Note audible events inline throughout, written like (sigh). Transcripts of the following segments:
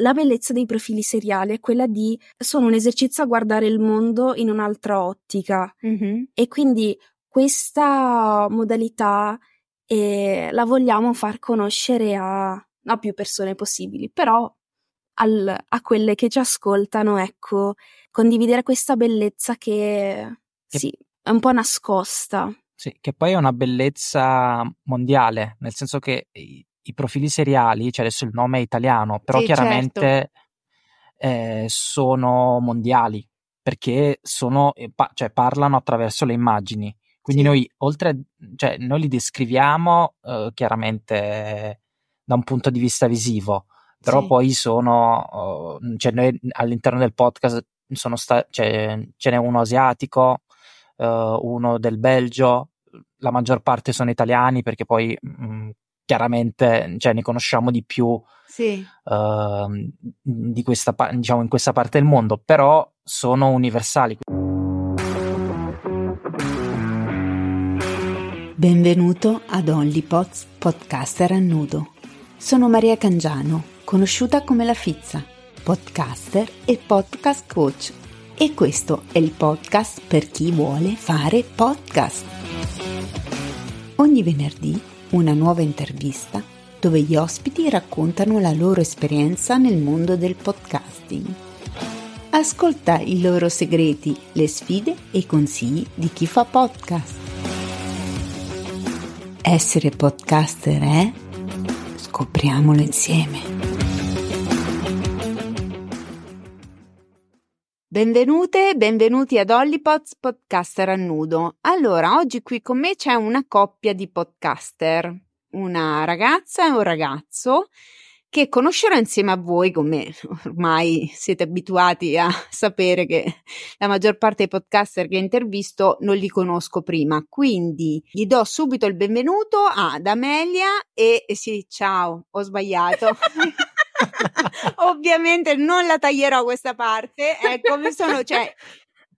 la bellezza dei profili seriali è quella di sono un esercizio a guardare il mondo in un'altra ottica Mm-hmm. e quindi questa modalità eh, la vogliamo far conoscere a, a più persone possibili, però al- a quelle che ci ascoltano, ecco, condividere questa bellezza che, Che- sì, è un po' nascosta. Sì, che poi è una bellezza mondiale, nel senso che i, profili seriali, cioè adesso il nome è italiano, però Sì, certo. chiaramente eh, sono mondiali, perché sono, eh, pa- cioè, parlano attraverso le immagini. Quindi Sì. noi, oltre, cioè, noi li descriviamo eh, chiaramente da un punto di vista visivo, però Sì. poi sono, eh, cioè noi all'interno del podcast sono sta- cioè, ce n'è uno asiatico, eh, uno del Belgio, la maggior parte sono italiani perché poi mh, chiaramente cioè, ne conosciamo di più Sì. ehm, di questa, diciamo, in questa parte del mondo, però sono universali. Benvenuto ad OnlyPods Podcaster a nudo. Sono Maria Cangiano, conosciuta come La Fizza, podcaster e podcast coach. E questo è il podcast per chi vuole fare podcast. Ogni venerdì una nuova intervista dove gli ospiti raccontano la loro esperienza nel mondo del podcasting. Ascolta i loro segreti, le sfide e i consigli di chi fa podcast. Essere podcaster è? Scopriamolo insieme. Benvenute, benvenuti ad Hollypods Podcaster a nudo. Allora, oggi qui con me c'è una coppia di podcaster, una ragazza e un ragazzo che conoscerò insieme a voi, come (laughs) ormai siete abituati a sapere che la maggior parte dei podcaster che intervisto non li conosco prima. Quindi gli do subito il benvenuto ad Amelia e e sì, ciao, ho sbagliato. (laughs) (laughs) Ovviamente non la taglierò questa parte. Ecco, mi sono, cioè,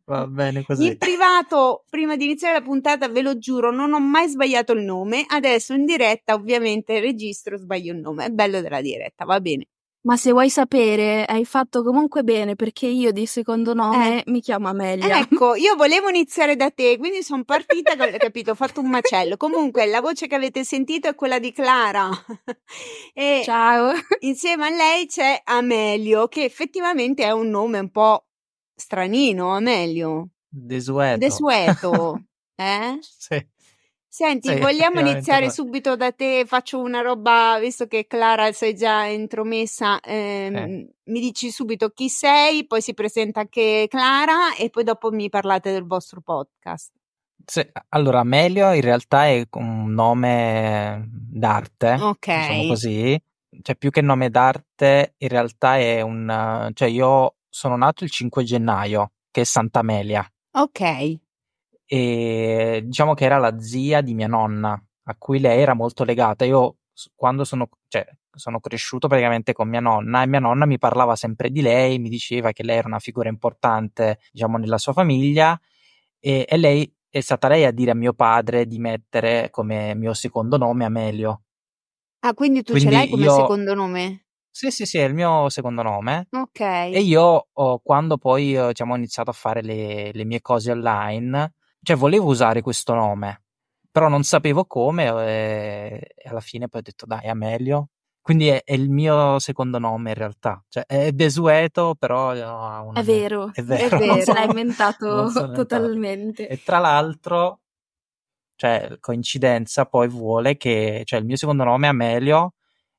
Va bene così. in privato, prima di iniziare la puntata, ve lo giuro, non ho mai sbagliato il nome. Adesso in diretta, ovviamente, registro, sbaglio il nome. È bello della diretta, va bene. Ma se vuoi sapere, hai fatto comunque bene perché io di secondo nome mi chiamo Amelia. Ecco, (laughs) io volevo iniziare da te, quindi sono partita, con- capito, ho fatto un macello. Comunque, la voce che avete sentito è quella di Clara. (laughs) e Ciao. insieme a lei c'è Amelio, che effettivamente è un nome un po' stranino, Amelio. Desueto. Desueto. (laughs) Eh? Sì. Senti, Sì, vogliamo effettivamente iniziare subito da te? Faccio una roba, visto che Clara sei già intromessa, ehm, Eh. mi dici subito chi sei, poi si presenta anche Clara e poi dopo mi parlate del vostro podcast. Sì, Allora, Amelio in realtà è un nome d'arte, Ok. diciamo così. Cioè, più che nome d'arte, in realtà è un... Cioè, io sono nato il 5 gennaio, che è Sant'Amelia, Ok, e diciamo che era la zia di mia nonna, a cui lei era molto legata. Io, quando sono... Cioè, sono cresciuto praticamente con mia nonna e mia nonna mi parlava sempre di lei, mi diceva che lei era una figura importante, diciamo, nella sua famiglia e, e lei è stata lei a dire a mio padre di mettere come mio secondo nome Amelio. ah, quindi tu Quindi ce l'hai come io- secondo nome? Sì, sì, sì, è il mio secondo nome. Ok, E io, oh, quando poi diciamo, ho iniziato a fare le, le mie cose online, cioè volevo usare questo nome, però non sapevo come eh, e alla fine poi ho detto dai, Amelio. Quindi è, è il mio secondo nome in realtà. Cioè, è desueto, però ha una- È vero. È vero. È vero. (laughs) l'ha inventato Non se l'ha inventato. totalmente. E tra l'altro, cioè, coincidenza poi vuole che, cioè, il mio secondo nome è Amelio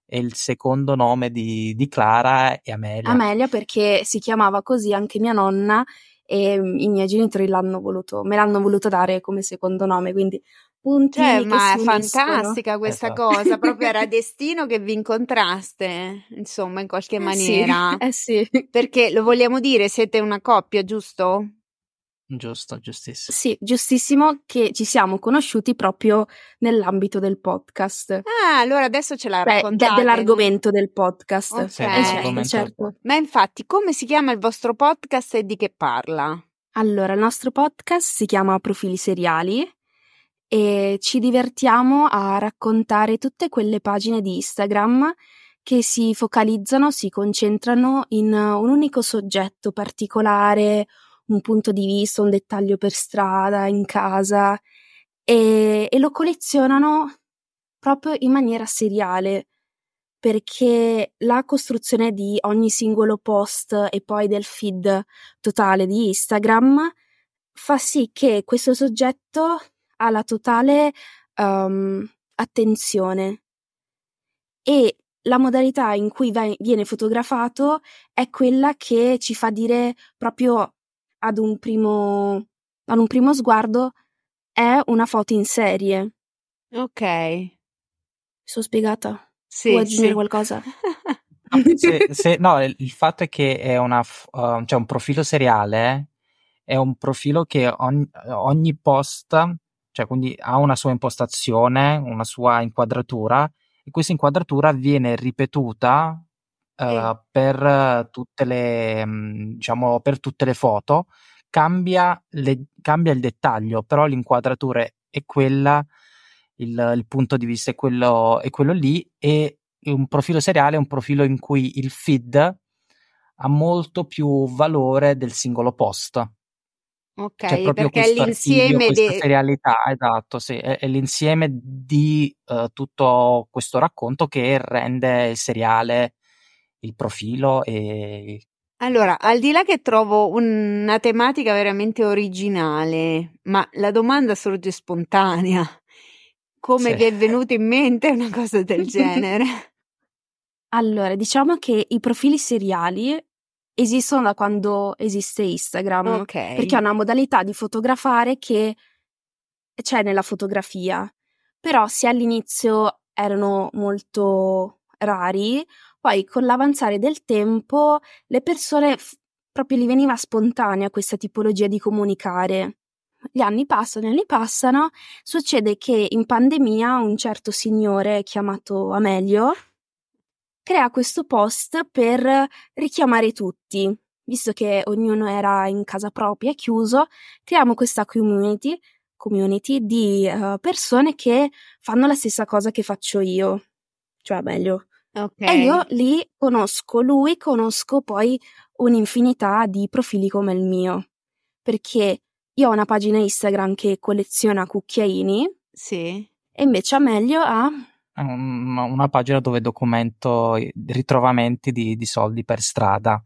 e il secondo nome di, di Clara è Amelia. Amelia perché si chiamava così anche mia nonna e mm, i miei genitori l'hanno voluto, me l'hanno voluto dare come secondo nome, quindi puntini Cioè, ma è fantastica questa Esatto. cosa, proprio era (laughs) destino che vi incontraste, insomma, in qualche Eh sì, maniera. (laughs) Eh sì, Perché lo vogliamo dire, siete una coppia, giusto? Giusto, giustissimo. sì, giustissimo che ci siamo conosciuti proprio nell'ambito del podcast, Ah, allora adesso ce la de- raccontate. dell'argomento del podcast. Ok. Sì, Eh, certo, certo. Ma infatti, come si chiama il vostro podcast e di che parla? Allora, il nostro podcast si chiama Profili Seriali e ci divertiamo a raccontare tutte quelle pagine di Instagram che si focalizzano, si concentrano in un unico soggetto particolare, un punto di vista, un dettaglio per strada, in casa e, e lo collezionano proprio in maniera seriale perché la costruzione di ogni singolo post e poi del feed totale di Instagram fa sì che questo soggetto ha la totale um, attenzione. E la modalità in cui viene fotografato è quella che ci fa dire proprio ad un primo, ad un primo sguardo è una foto in serie. Ok. Mi sono spiegata? Sì, Vuoi aggiungere sì. qualcosa? (laughs) se, (laughs) se, no, il fatto è che è una, uh, cioè un profilo seriale, è un profilo che ogni, ogni post, cioè quindi ha una sua impostazione, una sua inquadratura, e questa inquadratura viene ripetuta Sì. per tutte le, mh, diciamo, per tutte le foto, cambia, le- cambia il dettaglio, però l'inquadratura è quella, il, il punto di vista è quello, è quello lì, e un profilo seriale è un profilo in cui il feed ha molto più valore del singolo post. Ok, C'è proprio perché l'insieme questa de- serialità, esatto, sì, è, è l'insieme di eh, tutto questo racconto che rende il seriale il profilo e Allora, al di là che trovo una tematica veramente originale, ma la domanda sorge spontanea. Come Sì. vi è venuto in mente una cosa del (laughs) genere? Allora, diciamo che i profili seriali esistono da quando esiste Instagram, Ok. perché è una modalità di fotografare che c'è nella fotografia, però se all'inizio erano molto rari, poi con l'avanzare del tempo le persone f- proprio gli veniva spontanea questa tipologia di comunicare. Gli anni passano, gli anni passano, succede che in pandemia un certo signore chiamato Amelio crea questo post per richiamare tutti. Visto che ognuno era in casa propria, chiuso, creiamo questa community, community di eh, persone che fanno la stessa cosa che faccio io, cioè meglio. E io lì conosco lui, conosco poi un'infinità di profili come il mio, perché io ho una pagina Instagram che colleziona cucchiaini Sì. e invece Amelio ha un- una pagina dove documento i ritrovamenti di, di soldi per strada.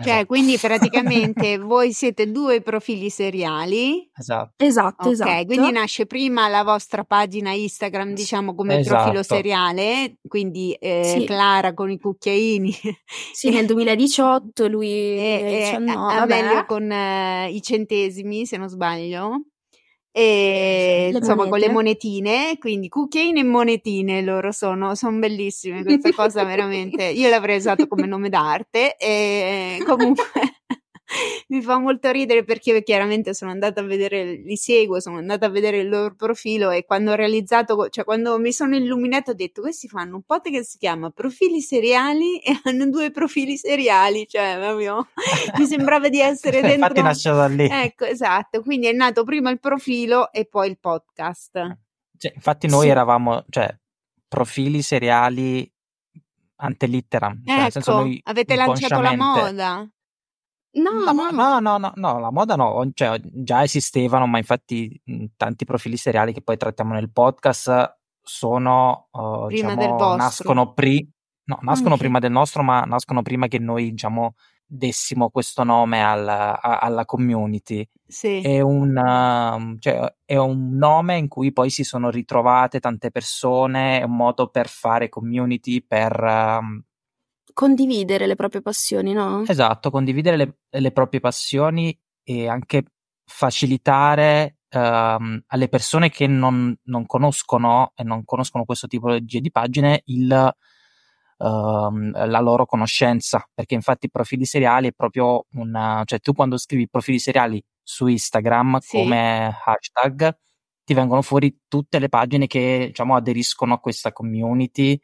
Cioè, Esatto. quindi praticamente (laughs) voi siete due profili seriali. Esatto. esatto, Ok, esatto. quindi nasce prima la vostra pagina Instagram, diciamo come profilo Esatto. seriale, quindi eh, Sì. Clara con i cucchiaini Sì, nel 2018 lui (laughs) e, nel e 19, Amelio vabbè. con eh, i centesimi, se non sbaglio. E Le insomma con le monete. monetine, quindi cucchiaini e monetine loro sono, sono bellissime (laughs) questa cosa veramente. Io l'avrei usato come nome d'arte e comunque (laughs) mi fa molto ridere perché chiaramente sono andata a vedere, li seguo, sono andata a vedere il loro profilo e quando ho realizzato, cioè quando mi sono illuminato ho detto questi fanno un podcast che si chiama Profili Seriali e (laughs) hanno due profili seriali, cioè proprio (laughs) mi sembrava di essere dentro Infatti da lì. Ecco, esatto, quindi è nato prima il profilo e poi il podcast. Cioè, infatti noi Sì. eravamo, cioè, profili seriali ante litteram, cioè, Ecco, noi avete lanciato la moda. No, No, no, no, no, no, no, la moda no, cioè, già esistevano, ma infatti tanti profili seriali che poi trattiamo nel podcast sono, uh, Prima diciamo, nascono, pri- no, nascono Anche. prima del nostro, ma nascono prima che noi, diciamo, dessimo questo nome alla, a- alla community. Sì. È un, um, cioè, è un nome in cui poi si sono ritrovate tante persone, è un modo per fare community, per um, condividere le proprie passioni, no? Esatto, condividere le, le proprie passioni e anche facilitare ehm, alle persone che non, non conoscono e non conoscono questo tipologia di pagine il, ehm, la loro conoscenza, perché infatti i profili seriali è proprio una, cioè tu quando scrivi profili seriali su Instagram Sì. come hashtag ti vengono fuori tutte le pagine che diciamo aderiscono a questa community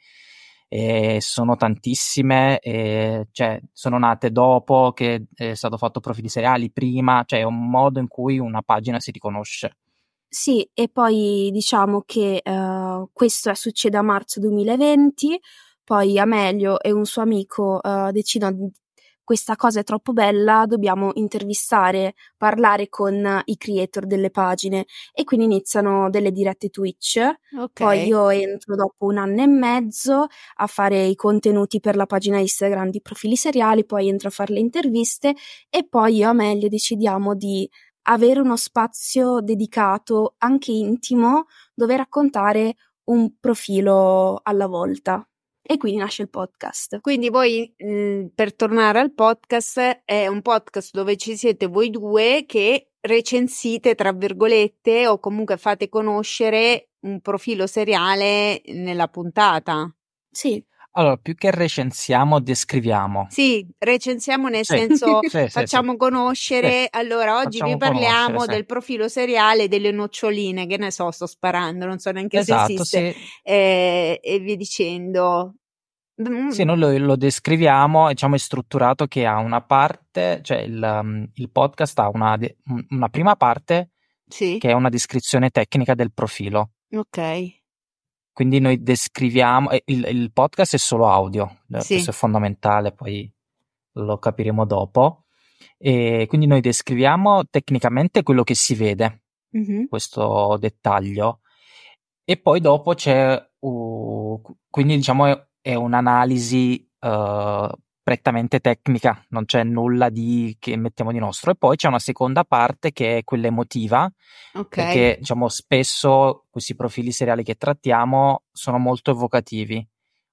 e sono tantissime, e, cioè, sono nate dopo che è stato fatto profili seriali, prima, cioè è un modo in cui una pagina si riconosce. Sì, e poi diciamo che eh, questo succede a marzo 2020, poi Amelio e un suo amico uh, decidono questa cosa è troppo bella, dobbiamo intervistare, parlare con i creator delle pagine e quindi iniziano delle dirette Twitch. Okay. Poi io entro dopo un anno e mezzo a fare i contenuti per la pagina Instagram di profili seriali, poi entro a fare le interviste e poi io e Amelio decidiamo di avere uno spazio dedicato anche intimo dove raccontare un profilo alla volta e quindi nasce il podcast. Quindi voi, per tornare al podcast, è un podcast dove ci siete voi due che recensite, tra virgolette, o comunque fate conoscere un profilo seriale nella puntata. Sì. Allora, più che recensiamo, descriviamo. Sì, recensiamo nel sì. senso (laughs) sì, facciamo sì, conoscere. Allora, oggi vi parliamo del profilo seriale delle noccioline, che ne so, sto sparando, non so neanche esatto, se esiste. Eh, e via dicendo. Mm. Sì, noi lo, lo, descriviamo, diciamo, è strutturato che ha una parte, cioè il, um, il podcast ha una, una prima parte che è una descrizione tecnica del profilo. Ok. Quindi noi descriviamo, il, il podcast è solo audio, eh, sì. questo è fondamentale, poi lo capiremo dopo. E quindi noi descriviamo tecnicamente quello che si vede, mm-hmm. questo dettaglio, e poi dopo c'è, uh, quindi diciamo è, è un'analisi uh, prettamente tecnica, non c'è nulla di, che mettiamo di nostro. E poi c'è una seconda parte che è quella emotiva, okay. perché diciamo spesso questi profili seriali che trattiamo sono molto evocativi,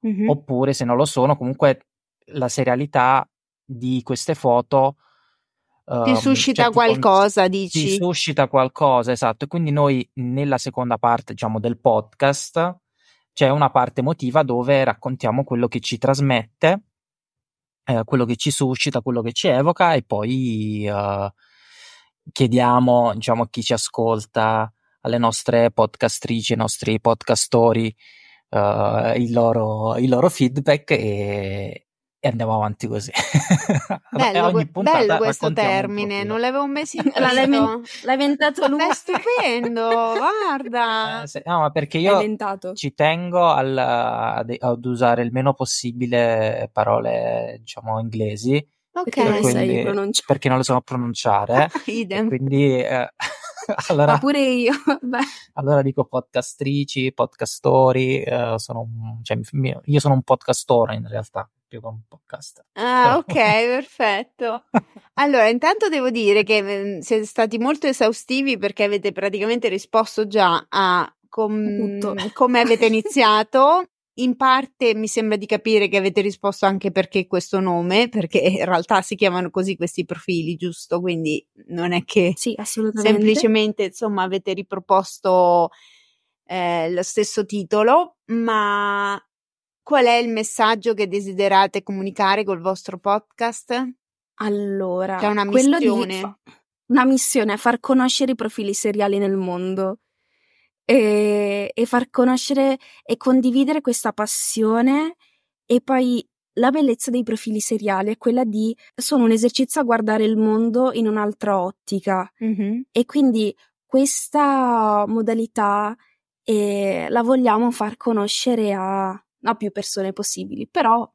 mm-hmm. oppure se non lo sono, comunque la serialità di queste foto ti ehm, suscita cioè, qualcosa, ti, dici? Ti suscita qualcosa, esatto. E quindi noi nella seconda parte, diciamo, del podcast c'è una parte emotiva dove raccontiamo quello che ci trasmette eh, quello che ci suscita, quello che ci evoca e poi eh, chiediamo diciamo, a chi ci ascolta, alle nostre podcastrici, ai nostri podcastori eh, il, loro, il loro feedback e, e andiamo avanti così. (laughs) Bello, bello questo termine, non l'avevo mai sentito. (laughs) l'hai, inventato lui. È stupendo, guarda. Eh, se, no, ma perché io ci tengo al, ad, ad, usare il meno possibile parole, diciamo, inglesi. Ok, quindi, perché non le so pronunciare. (laughs) Idem. Quindi... Eh, allora, Ma pure io. allora dico podcastrici, podcastori, eh, sono cioè, io sono un podcastore in realtà più che un podcast. Ah, ok, perfetto. (laughs) Allora, intanto devo dire che mhmm, siete stati molto esaustivi perché avete praticamente risposto già a com- come avete (laughs) iniziato. In parte mi sembra di capire che avete risposto anche perché questo nome, perché (laughs) in realtà si chiamano così questi profili, giusto? Quindi non è che sì, assolutamente. semplicemente insomma avete riproposto eh, lo stesso titolo, ma Qual è il messaggio che desiderate comunicare col vostro podcast? Allora, c'è una missione. una missione, far conoscere i profili seriali nel mondo e, e far conoscere e condividere questa passione e poi la bellezza dei profili seriali è quella di sono un esercizio a guardare il mondo in un'altra ottica mm-hmm. e quindi questa modalità eh, la vogliamo far conoscere a a più persone possibili, però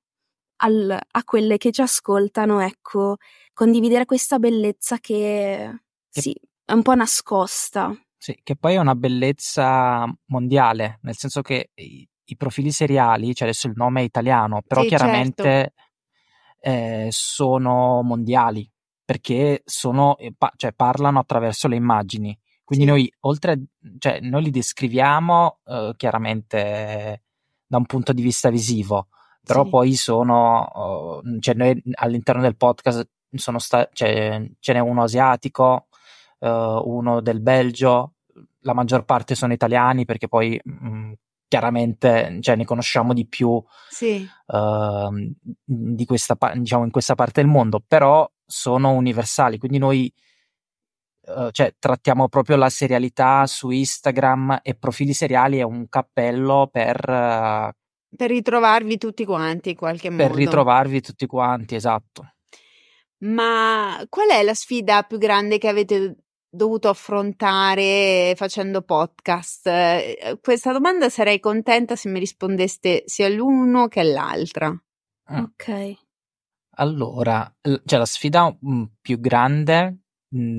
al, a quelle che ci ascoltano, ecco, condividere questa bellezza che, che sì, è un po' nascosta. Sì, che poi è una bellezza mondiale, nel senso che i, i profili seriali, cioè adesso il nome è italiano, però sì, chiaramente certo. eh, sono mondiali, perché sono, eh, cioè parlano attraverso le immagini. Quindi sì. noi, oltre, cioè, noi li descriviamo eh, chiaramente da un punto di vista visivo, però sì. poi sono, uh, cioè noi all'interno del podcast sono sta- cioè, ce n'è uno asiatico, uh, uno del Belgio, la maggior parte sono italiani perché poi mh, mm, chiaramente cioè, ne conosciamo di più sì. uh, di questa, diciamo, in questa parte del mondo, però sono universali, quindi noi uh, cioè, trattiamo proprio la serialità su Instagram e profili seriali è un cappello per... Uh, per ritrovarvi tutti quanti in qualche modo. Per ritrovarvi tutti quanti, esatto. Ma qual è la sfida più grande che avete dovuto affrontare facendo podcast? Eh, questa domanda sarei contenta se mi rispondeste sia l'uno che l'altra. Mm. Ok. Allora, cioè la sfida mm, più grande,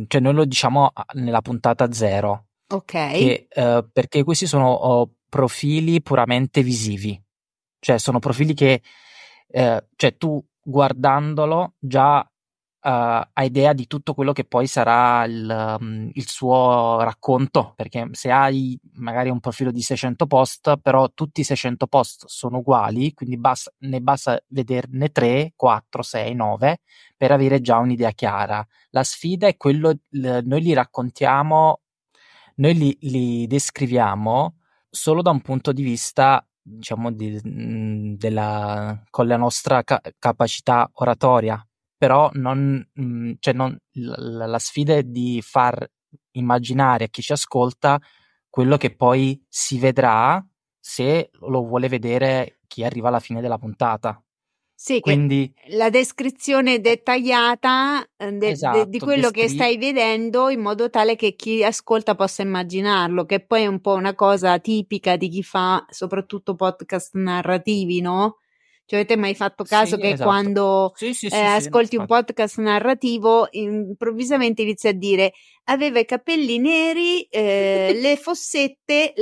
cioè noi lo diciamo nella puntata zero. Ok. Che, uh, perché questi sono uh, profili puramente visivi. Cioè sono profili che, uh, cioè tu guardandolo già ha idea di tutto quello che poi sarà il, um, il, suo racconto, perché se hai magari un profilo di 600 post, però tutti i 600 post sono uguali, quindi basta, ne basta vederne 3, 4, 6, 9 per avere già un'idea chiara. La sfida è quello, l- noi li raccontiamo, noi li, li descriviamo solo da un punto di vista diciamo di, della, con la nostra ca- capacità oratoria però non, mh, cioè non, la, la sfida è di far immaginare a chi ci ascolta quello che poi si vedrà se lo vuole vedere chi arriva alla fine della puntata. Sì, Quindi, la descrizione dettagliata eh, de, esatto, de, di quello descri- che stai vedendo in modo tale che chi ascolta possa immaginarlo, che poi è un po' una cosa tipica di chi fa soprattutto podcast narrativi, no? Cioè, avete mai fatto caso sì, che esatto. quando sì, sì, eh, ascolti un podcast narrativo, improvvisamente inizi a dire aveva i capelli neri, eh, (laughs) le fossette,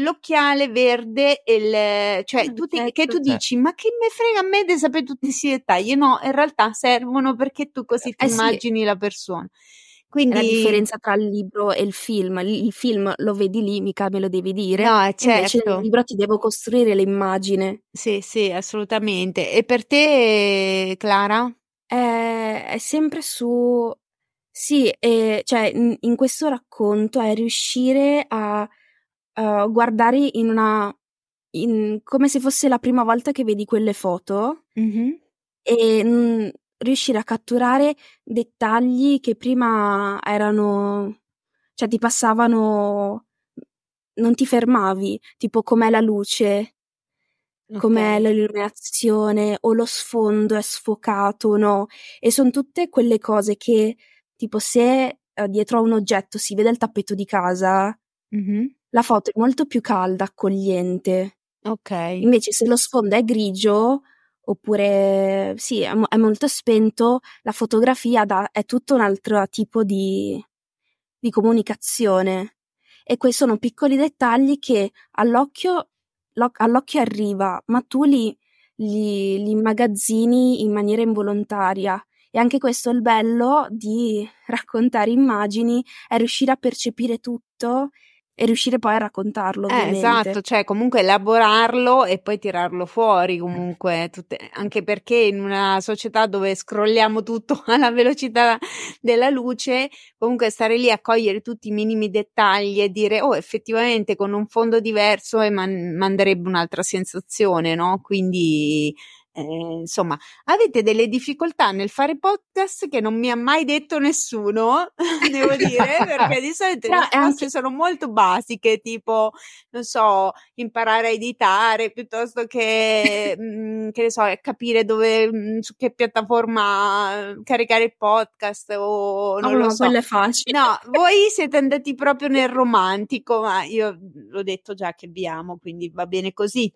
l'occhiale verde, il, cioè tutti, certo, che tu certo. dici ma che me frega a me di sapere tutti questi dettagli? No, in realtà servono perché tu così ti eh, immagini la persona. Quindi... La differenza tra il libro e il film. Il film lo vedi lì, mica me lo devi dire. No, certo. Invece nel libro ti devo costruire l'immagine. Sì, sì, assolutamente. E per te, Clara? È, è sempre su... Sì, è, cioè in, in, questo racconto è riuscire a, a guardare in una... In, come se fosse la prima volta che vedi quelle foto mm-hmm. e mh, riuscire a catturare dettagli che prima erano, cioè ti passavano, non ti fermavi, tipo com'è la luce, okay. com'è l'illuminazione o lo sfondo è sfocato o no. E sono tutte quelle cose che, tipo, se uh, dietro a un oggetto si vede il tappeto di casa, mm-hmm. la foto è molto più calda, accogliente. Ok. Invece se lo sfondo è grigio, oppure sì, è, è molto spento, la fotografia da, è tutto un altro tipo di, di comunicazione. E quei sono piccoli dettagli che all'occhio, all'occhio arriva, ma tu li, li, li immagazzini in maniera involontaria. E anche questo è il bello di (laughs) raccontare immagini, è riuscire a percepire tutto e riuscire poi a raccontarlo. Eh, esatto, cioè comunque elaborarlo e poi tirarlo fuori comunque, tutte, anche perché in una società dove scrolliamo tutto (laughs) alla velocità della luce, comunque stare lì a cogliere tutti i minimi dettagli e dire oh effettivamente con un fondo diverso e man- manderebbe un'altra sensazione, no? Quindi eh, insomma, avete delle difficoltà nel fare podcast che non mi ha mai detto nessuno, (laughs) devo dire, perché di solito le risposte anche... sono molto basiche, tipo, non so, imparare a editare piuttosto che, mh, (laughs) mm, che ne so, capire dove, mh, mm, su che piattaforma caricare il podcast o non oh, lo no, so. è facile. No, voi siete andati proprio nel romantico, ma io l'ho detto già che vi amo, quindi va bene così.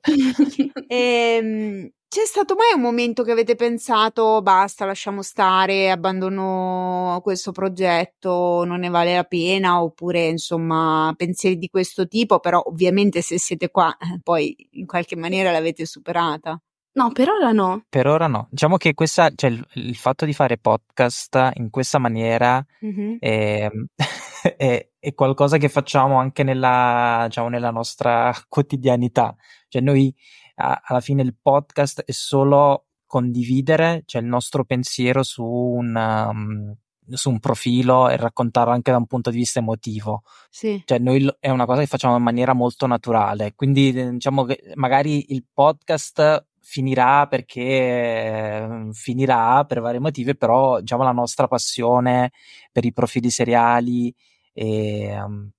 e, (laughs) ehm, c'è stato mai un momento che avete pensato basta, lasciamo stare, abbandono questo progetto, non ne vale la pena, oppure insomma pensieri di questo tipo, però ovviamente se siete qua eh, poi in qualche maniera l'avete superata. No, per ora no. Per ora no. Diciamo che questa, cioè, il, il fatto di fare podcast in questa maniera mm-hmm. è, (laughs) è, è, qualcosa che facciamo anche nella, diciamo, nella nostra (laughs) quotidianità. Cioè noi alla fine il podcast è solo condividere cioè il nostro pensiero su un, um, su un profilo e raccontarlo anche da un punto di vista emotivo. Sì. Cioè, noi è una cosa che facciamo in maniera molto naturale. Quindi, diciamo che magari il podcast finirà perché eh, finirà per vari motivi, però diciamo la nostra passione per i profili seriali e um,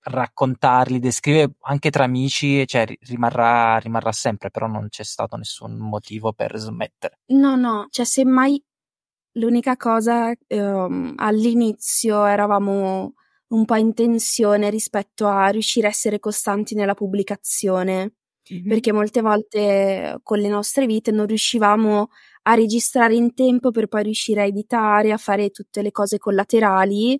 raccontarli, descrivere anche tra amici, cioè rimarrà, rimarrà sempre, però non c'è stato nessun motivo per smettere. No, no, cioè semmai l'unica cosa ehm, all'inizio eravamo un po' in tensione rispetto a riuscire a essere costanti nella pubblicazione, mm-hmm. perché molte volte con le nostre vite non riuscivamo a registrare in tempo per poi riuscire a editare, a fare tutte le cose collaterali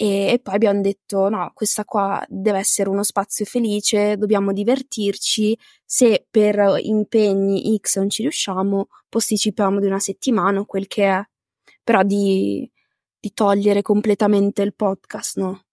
e, e, poi abbiamo detto no, questa qua deve essere uno spazio felice, dobbiamo divertirci, se per impegni X non ci riusciamo, posticipiamo di una settimana o quel che è, però di, di togliere completamente il podcast, no?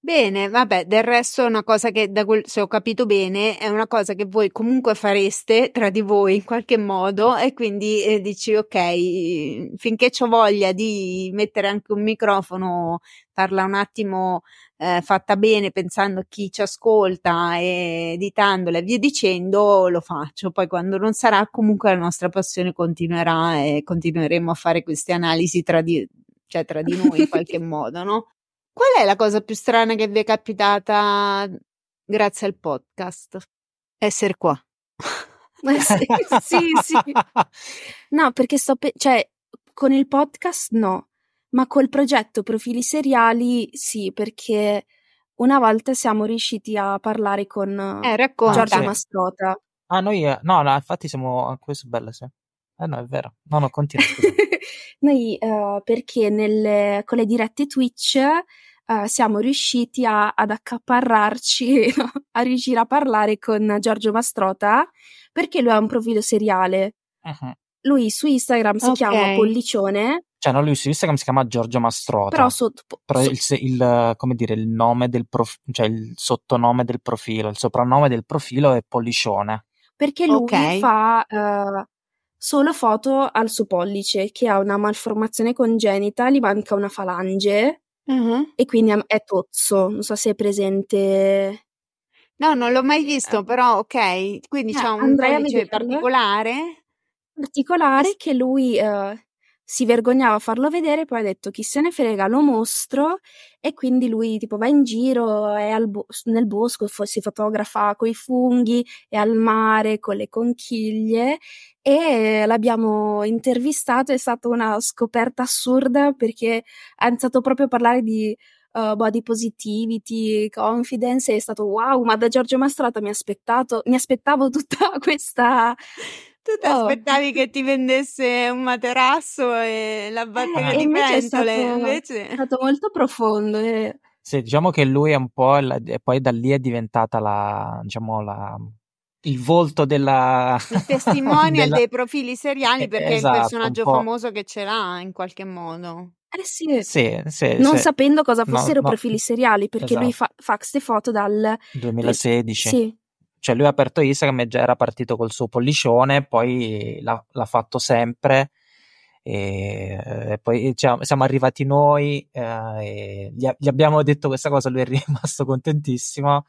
Bene, vabbè, del resto è una cosa che, da quel, se ho capito bene, è una cosa che voi comunque fareste tra di voi in qualche modo e quindi eh, dici ok, finché ho voglia di mettere anche un microfono, farla un attimo eh, fatta bene pensando a chi ci ascolta e editandola e via dicendo, lo faccio. Poi quando non sarà, comunque la nostra passione continuerà e continueremo a fare queste analisi tra di, cioè tra di noi in (laughs) qualche modo, no? Qual è la cosa più strana che vi è capitata grazie al podcast? Essere qua. (laughs) sì, sì, sì. No, perché sto pe- cioè con il podcast no, ma col progetto profili seriali sì, perché una volta siamo riusciti a parlare con eh, Giorgia Mastrota. Ah, noi eh, no, no, infatti siamo questo è bello, sì. Eh no, è vero. No, no, continua. (laughs) noi uh, perché nelle, con le dirette Twitch uh, siamo riusciti a, ad accaparrarci, (laughs) a riuscire a parlare con Giorgio Mastrota, perché lui ha un profilo seriale. Uh-huh. Lui su Instagram si okay. chiama Pollicione. Cioè, no, lui su Instagram si chiama Giorgio Mastrota. Però, sotto, però il, il, come dire, il nome del profilo, cioè il sottonome del profilo, il soprannome del profilo è Pollicione. Perché lui okay. fa uh, solo foto al suo pollice, che ha una malformazione congenita, gli manca una falange Uh-huh. E quindi è tozzo, non so se è presente. No, non l'ho mai visto, eh. però ok, quindi eh, c'è un pollice particolare. Particolare che lui uh, si vergognava a farlo vedere, poi ha detto chi se ne frega, lo mostro e quindi lui tipo va in giro, è bo- nel bosco, fo- si fotografa con i funghi, è al mare con le conchiglie. E l'abbiamo intervistato, è stata una scoperta assurda perché ha iniziato proprio a parlare di uh, body positivity, confidence, è stato wow, ma da Giorgio Mastrata mi, mi aspettavo tutta (laughs) questa tu ti oh. aspettavi che ti vendesse un materasso e la batteria eh, di pentole, è stato, invece è stato molto profondo. E... Sì, diciamo che lui è un po', la, e poi da lì è diventata la, diciamo, la, il volto della... Il testimonial (laughs) della... dei profili seriali perché esatto, è il personaggio famoso che ce l'ha in qualche modo. Eh sì, sì, sì non sì. sapendo cosa fossero no, profili seriali perché esatto. lui fa, fa queste foto dal 2016. Sì, cioè lui ha aperto Instagram e già era partito col suo pollicione, poi l'ha, l'ha fatto sempre. E, e poi cioè, siamo arrivati noi eh, gli, gli, abbiamo detto questa cosa, lui è (laughs) rimasto contentissimo.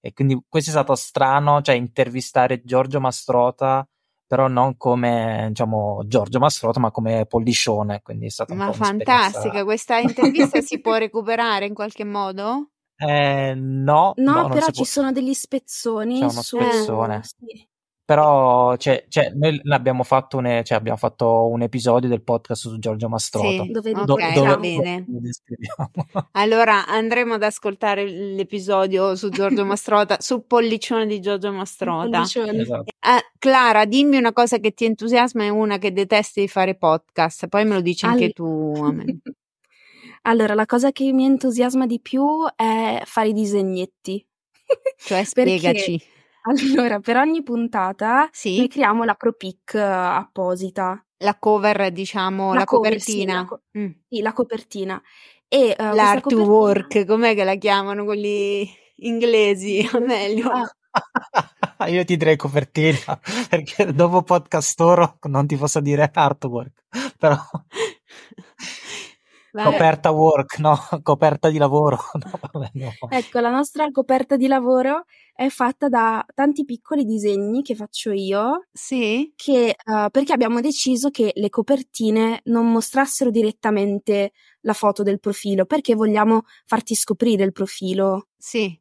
E quindi questo è stato strano, cioè intervistare Giorgio Mastrota però non come diciamo Giorgio Mastrota ma come pollicione. Quindi è stata ma fantastica questa intervista si può recuperare in qualche modo? Eh, no, no, no però ci sono degli spezzoni. C'è uno su... spezzone. Eh, sì. Però cioè, cioè, noi abbiamo fatto, un, cioè, abbiamo fatto un episodio del podcast su Giorgio Mastrota. Sì, dove, okay, dove, va bene. (laughs) allora andremo ad ascoltare l'episodio su Giorgio Mastrota, sul pollicione di Giorgio Mastrota. Esatto. Eh, Clara, dimmi una cosa che ti entusiasma e una che detesti di fare podcast, poi me lo dici All... anche tu. (laughs) Allora, la cosa che mi entusiasma di più è fare i disegnetti. (laughs) Cioè, spiegaci. Perché, allora, per ogni puntata sì? noi creiamo la ProPic apposita. La cover, diciamo, la, la cover, copertina. Sì la, co- mm. sì, la copertina. E, uh, L'artwork, copertina... com'è che la chiamano quelli inglesi? O meglio. Ah. (laughs) Io ti direi copertina, (laughs) perché dopo podcast oro non ti posso dire artwork, però... Coperta work, no, (laughs) coperta di lavoro. (laughs) No, no. Ecco, la nostra coperta di lavoro è fatta da tanti piccoli disegni che faccio io. Sì. Che, uh, perché abbiamo deciso che le copertine non mostrassero direttamente la foto del profilo, perché vogliamo farti scoprire il profilo. Sì.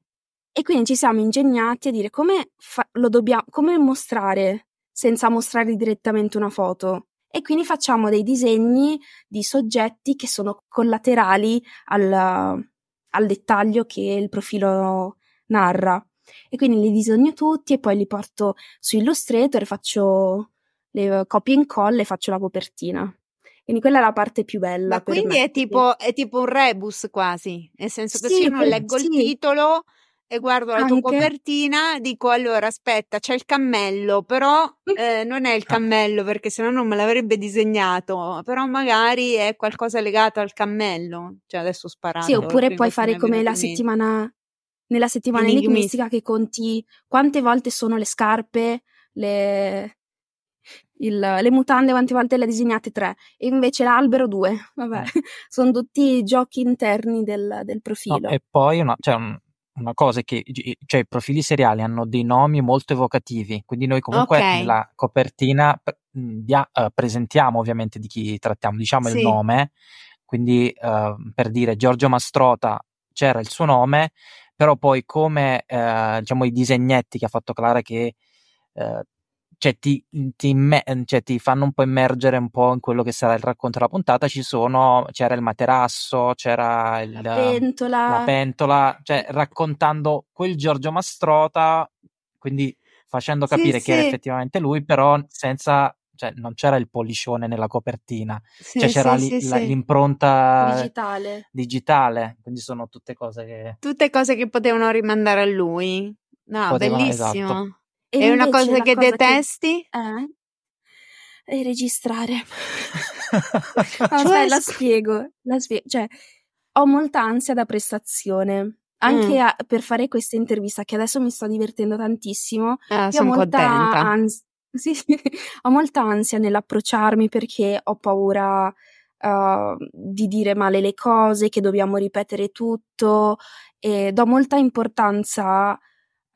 E quindi ci siamo ingegnati a dire come fa- lo dobbiamo, come mostrare senza mostrare direttamente una foto. E quindi facciamo dei disegni di soggetti che sono collaterali al, al dettaglio che il profilo narra. E quindi li disegno tutti e poi li porto su Illustrator, faccio le copie e incolla e faccio la copertina. Quindi quella è la parte più bella. Ma quindi è tipo, è tipo un rebus quasi, nel senso che sì, se io non leggo sì. il titolo e guardo la Anche. tua copertina, dico allora aspetta, c'è il cammello, però eh, non è il cammello perché sennò non me l'avrebbe disegnato, però magari è qualcosa legato al cammello. Cioè adesso ho sparato. Sì, oppure prima puoi fare come la settimana nella settimana Enigmistica. enigmistica che conti quante volte sono le scarpe, le, il- le mutande, quante volte le hai disegnate tre, e invece l'albero due. Vabbè, (laughs) sono tutti giochi interni del, del No, profilo. e poi una, cioè, un- una cosa è che i- cioè, i profili seriali hanno dei nomi molto evocativi, quindi noi comunque Ok. nella copertina dia- eh, presentiamo ovviamente di chi trattiamo, diciamo Sì. il nome, quindi eh, per dire Giorgio Mastrota c'era il suo nome, però poi come eh, diciamo i disegnetti che ha fatto Clara che eh, cioè, ti, ti imme- cioè, ti fanno un po' immergere un po' in quello che sarà il racconto della puntata, ci sono, c'era il materasso, c'era il, la pentola, la pentola, cioè raccontando quel Giorgio Mastrota, quindi facendo Sì, capire che era sì. effettivamente lui, però senza, cioè non c'era il polliscione nella copertina, Sì, cioè c'era sì, li- sì, la- sì. l'impronta digitale. digitale, quindi sono tutte cose che Tutte cose che potevano rimandare a lui. No, Potevano- bellissimo. esatto. E una cosa che cosa detesti? Eh? E registrare. (laughs) Cioè, la spiego, la spie- Cioè, ho molta ansia da prestazione. Anche Mm. a- per fare questa intervista, che adesso mi sto divertendo tantissimo, Ah, ho sono molta contenta. ans- sì, (laughs) ho molta ansia nell'approcciarmi perché ho paura uh, di dire male le cose, che dobbiamo ripetere tutto e do molta importanza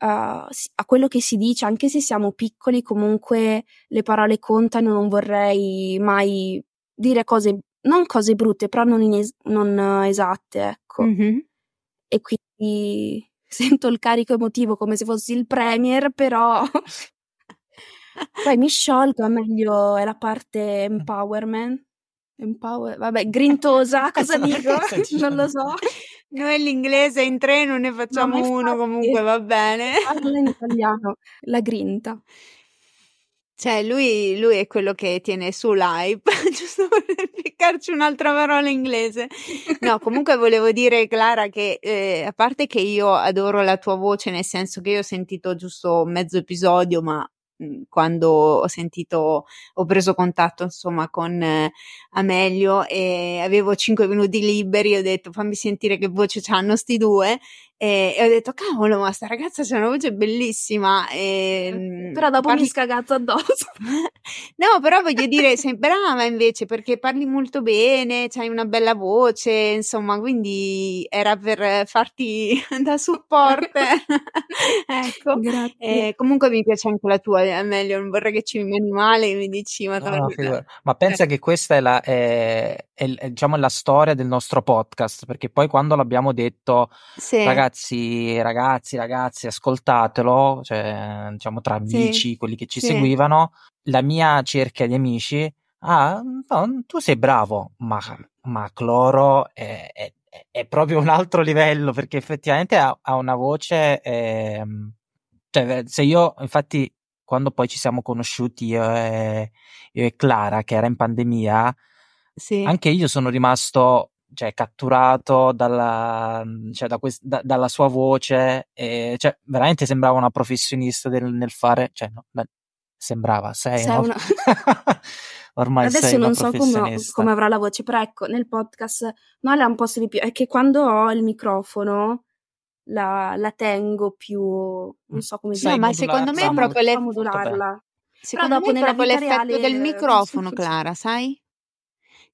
uh, a quello che si dice, anche se siamo piccoli, comunque le parole contano, non vorrei mai dire cose, non cose brutte, però non, ines- non eh, esatte, ecco Mhm. e quindi (laughs) sento il carico emotivo come se fossi il premier, però (laughs) poi mi sciolgo, meglio è la parte empowerment. Empower, vabbè, grintosa, (laughs) cosa dico? Cosa dici? Non lo so. Noi l'inglese in tre non ne facciamo ma uno, comunque va bene. (laughs) Parla in italiano, la grinta. Cioè, lui, lui è quello che tiene su l'hype, (laughs) giusto per piccarci un'altra parola inglese. No, (laughs) comunque volevo dire, Clara, che eh, a parte che io adoro la tua voce, nel senso che io ho sentito giusto mezzo episodio, ma quando ho sentito, ho preso contatto insomma con eh, Amelio e avevo cinque minuti liberi, ho detto fammi sentire che voce hanno sti due e, e ho detto cavolo, ma sta ragazza c'ha una voce bellissima. E, mh, Però dopo parli- mi scagazzo addosso. (laughs) No, però voglio dire, sei brava invece perché parli molto bene, hai una bella voce, insomma, quindi era per farti (laughs) da supporto. (laughs) ecco. Grazie. E comunque mi piace anche la tua, è meglio, non vorrei che ci rimani male e mi dici, ma, No, no, Ma pensa che questa è la, è- è- è, diciamo, la storia del nostro podcast, perché poi quando l'abbiamo detto, sì. ragazzi, ragazzi, ragazzi, ascoltatelo, cioè, diciamo, tra Sì. amici, quelli che ci Sì. seguivano, la mia cerchia di amici, ah, no, tu sei bravo, ma, ma Cloro è, è- è- proprio un altro livello, perché effettivamente ha, ha una voce, ehm, cioè, se io, infatti, quando poi ci siamo conosciuti io e, io e Clara, che era in pandemia, Sì. anche io sono rimasto cioè, catturato dalla, cioè, da quest- da- dalla sua voce, e, cioè, veramente sembrava una professionista del- nel fare, cioè, no, beh, sembrava, sei, Sei no? una- (laughs) Ormai Adesso non so come, come avrà la voce, però ecco, nel podcast no, la un posto di più. È che quando ho il microfono la, la tengo più, non so come Sai No, ma dire, secondo me è modularla, proprio le- modularla. Secondo me è proprio l'effetto reale- del microfono, Clara, sai?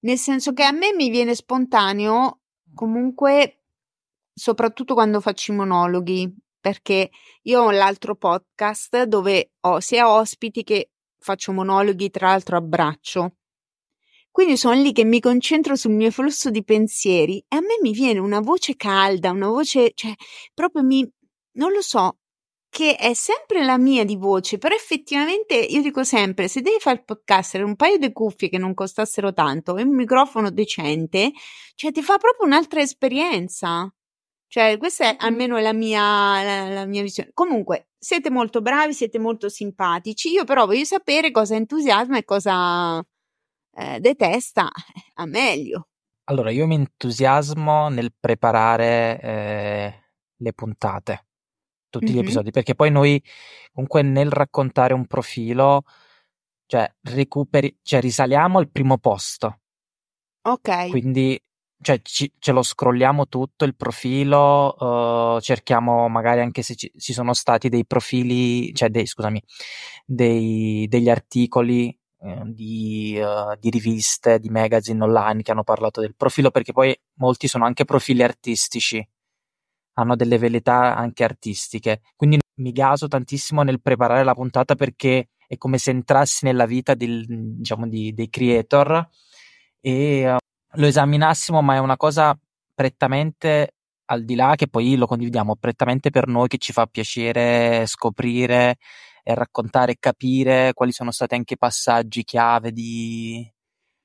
Nel senso che a me mi viene spontaneo comunque, soprattutto quando faccio i monologhi, perché io ho l'altro podcast dove ho sia ospiti che faccio monologhi, tra l'altro a braccio. Quindi sono lì che mi concentro sul mio flusso di pensieri e a me mi viene una voce calda, una voce, cioè, proprio mi, non lo so, che è sempre la mia di voce, però effettivamente io dico sempre, se devi fare il podcaster, un paio di cuffie che non costassero tanto e un microfono decente, cioè ti fa proprio un'altra esperienza. Cioè, questa è almeno la mia, la, la mia visione. Comunque, siete molto bravi, siete molto simpatici. Io però voglio sapere cosa entusiasma e cosa eh, detesta a meglio. Allora, io mi entusiasmo nel preparare eh, le puntate tutti mm-hmm. gli episodi, perché poi noi comunque nel raccontare un profilo, cioè recuperi, cioè risaliamo al primo posto. Ok. Quindi cioè, ci, ce lo scrolliamo tutto il profilo, uh, cerchiamo magari anche se ci, ci, sono stati dei profili, cioè dei, scusami, dei, degli articoli eh, di, uh, di, riviste, di magazine online che hanno parlato del profilo, perché poi molti sono anche profili artistici hanno delle velità anche artistiche. Quindi mi gaso tantissimo nel preparare la puntata perché è come se entrassi nella vita del, diciamo, di, dei creator e uh, lo esaminassimo, ma è una cosa prettamente al di là che poi lo condividiamo, prettamente per noi che ci fa piacere scoprire e raccontare e capire quali sono stati anche i passaggi chiave di,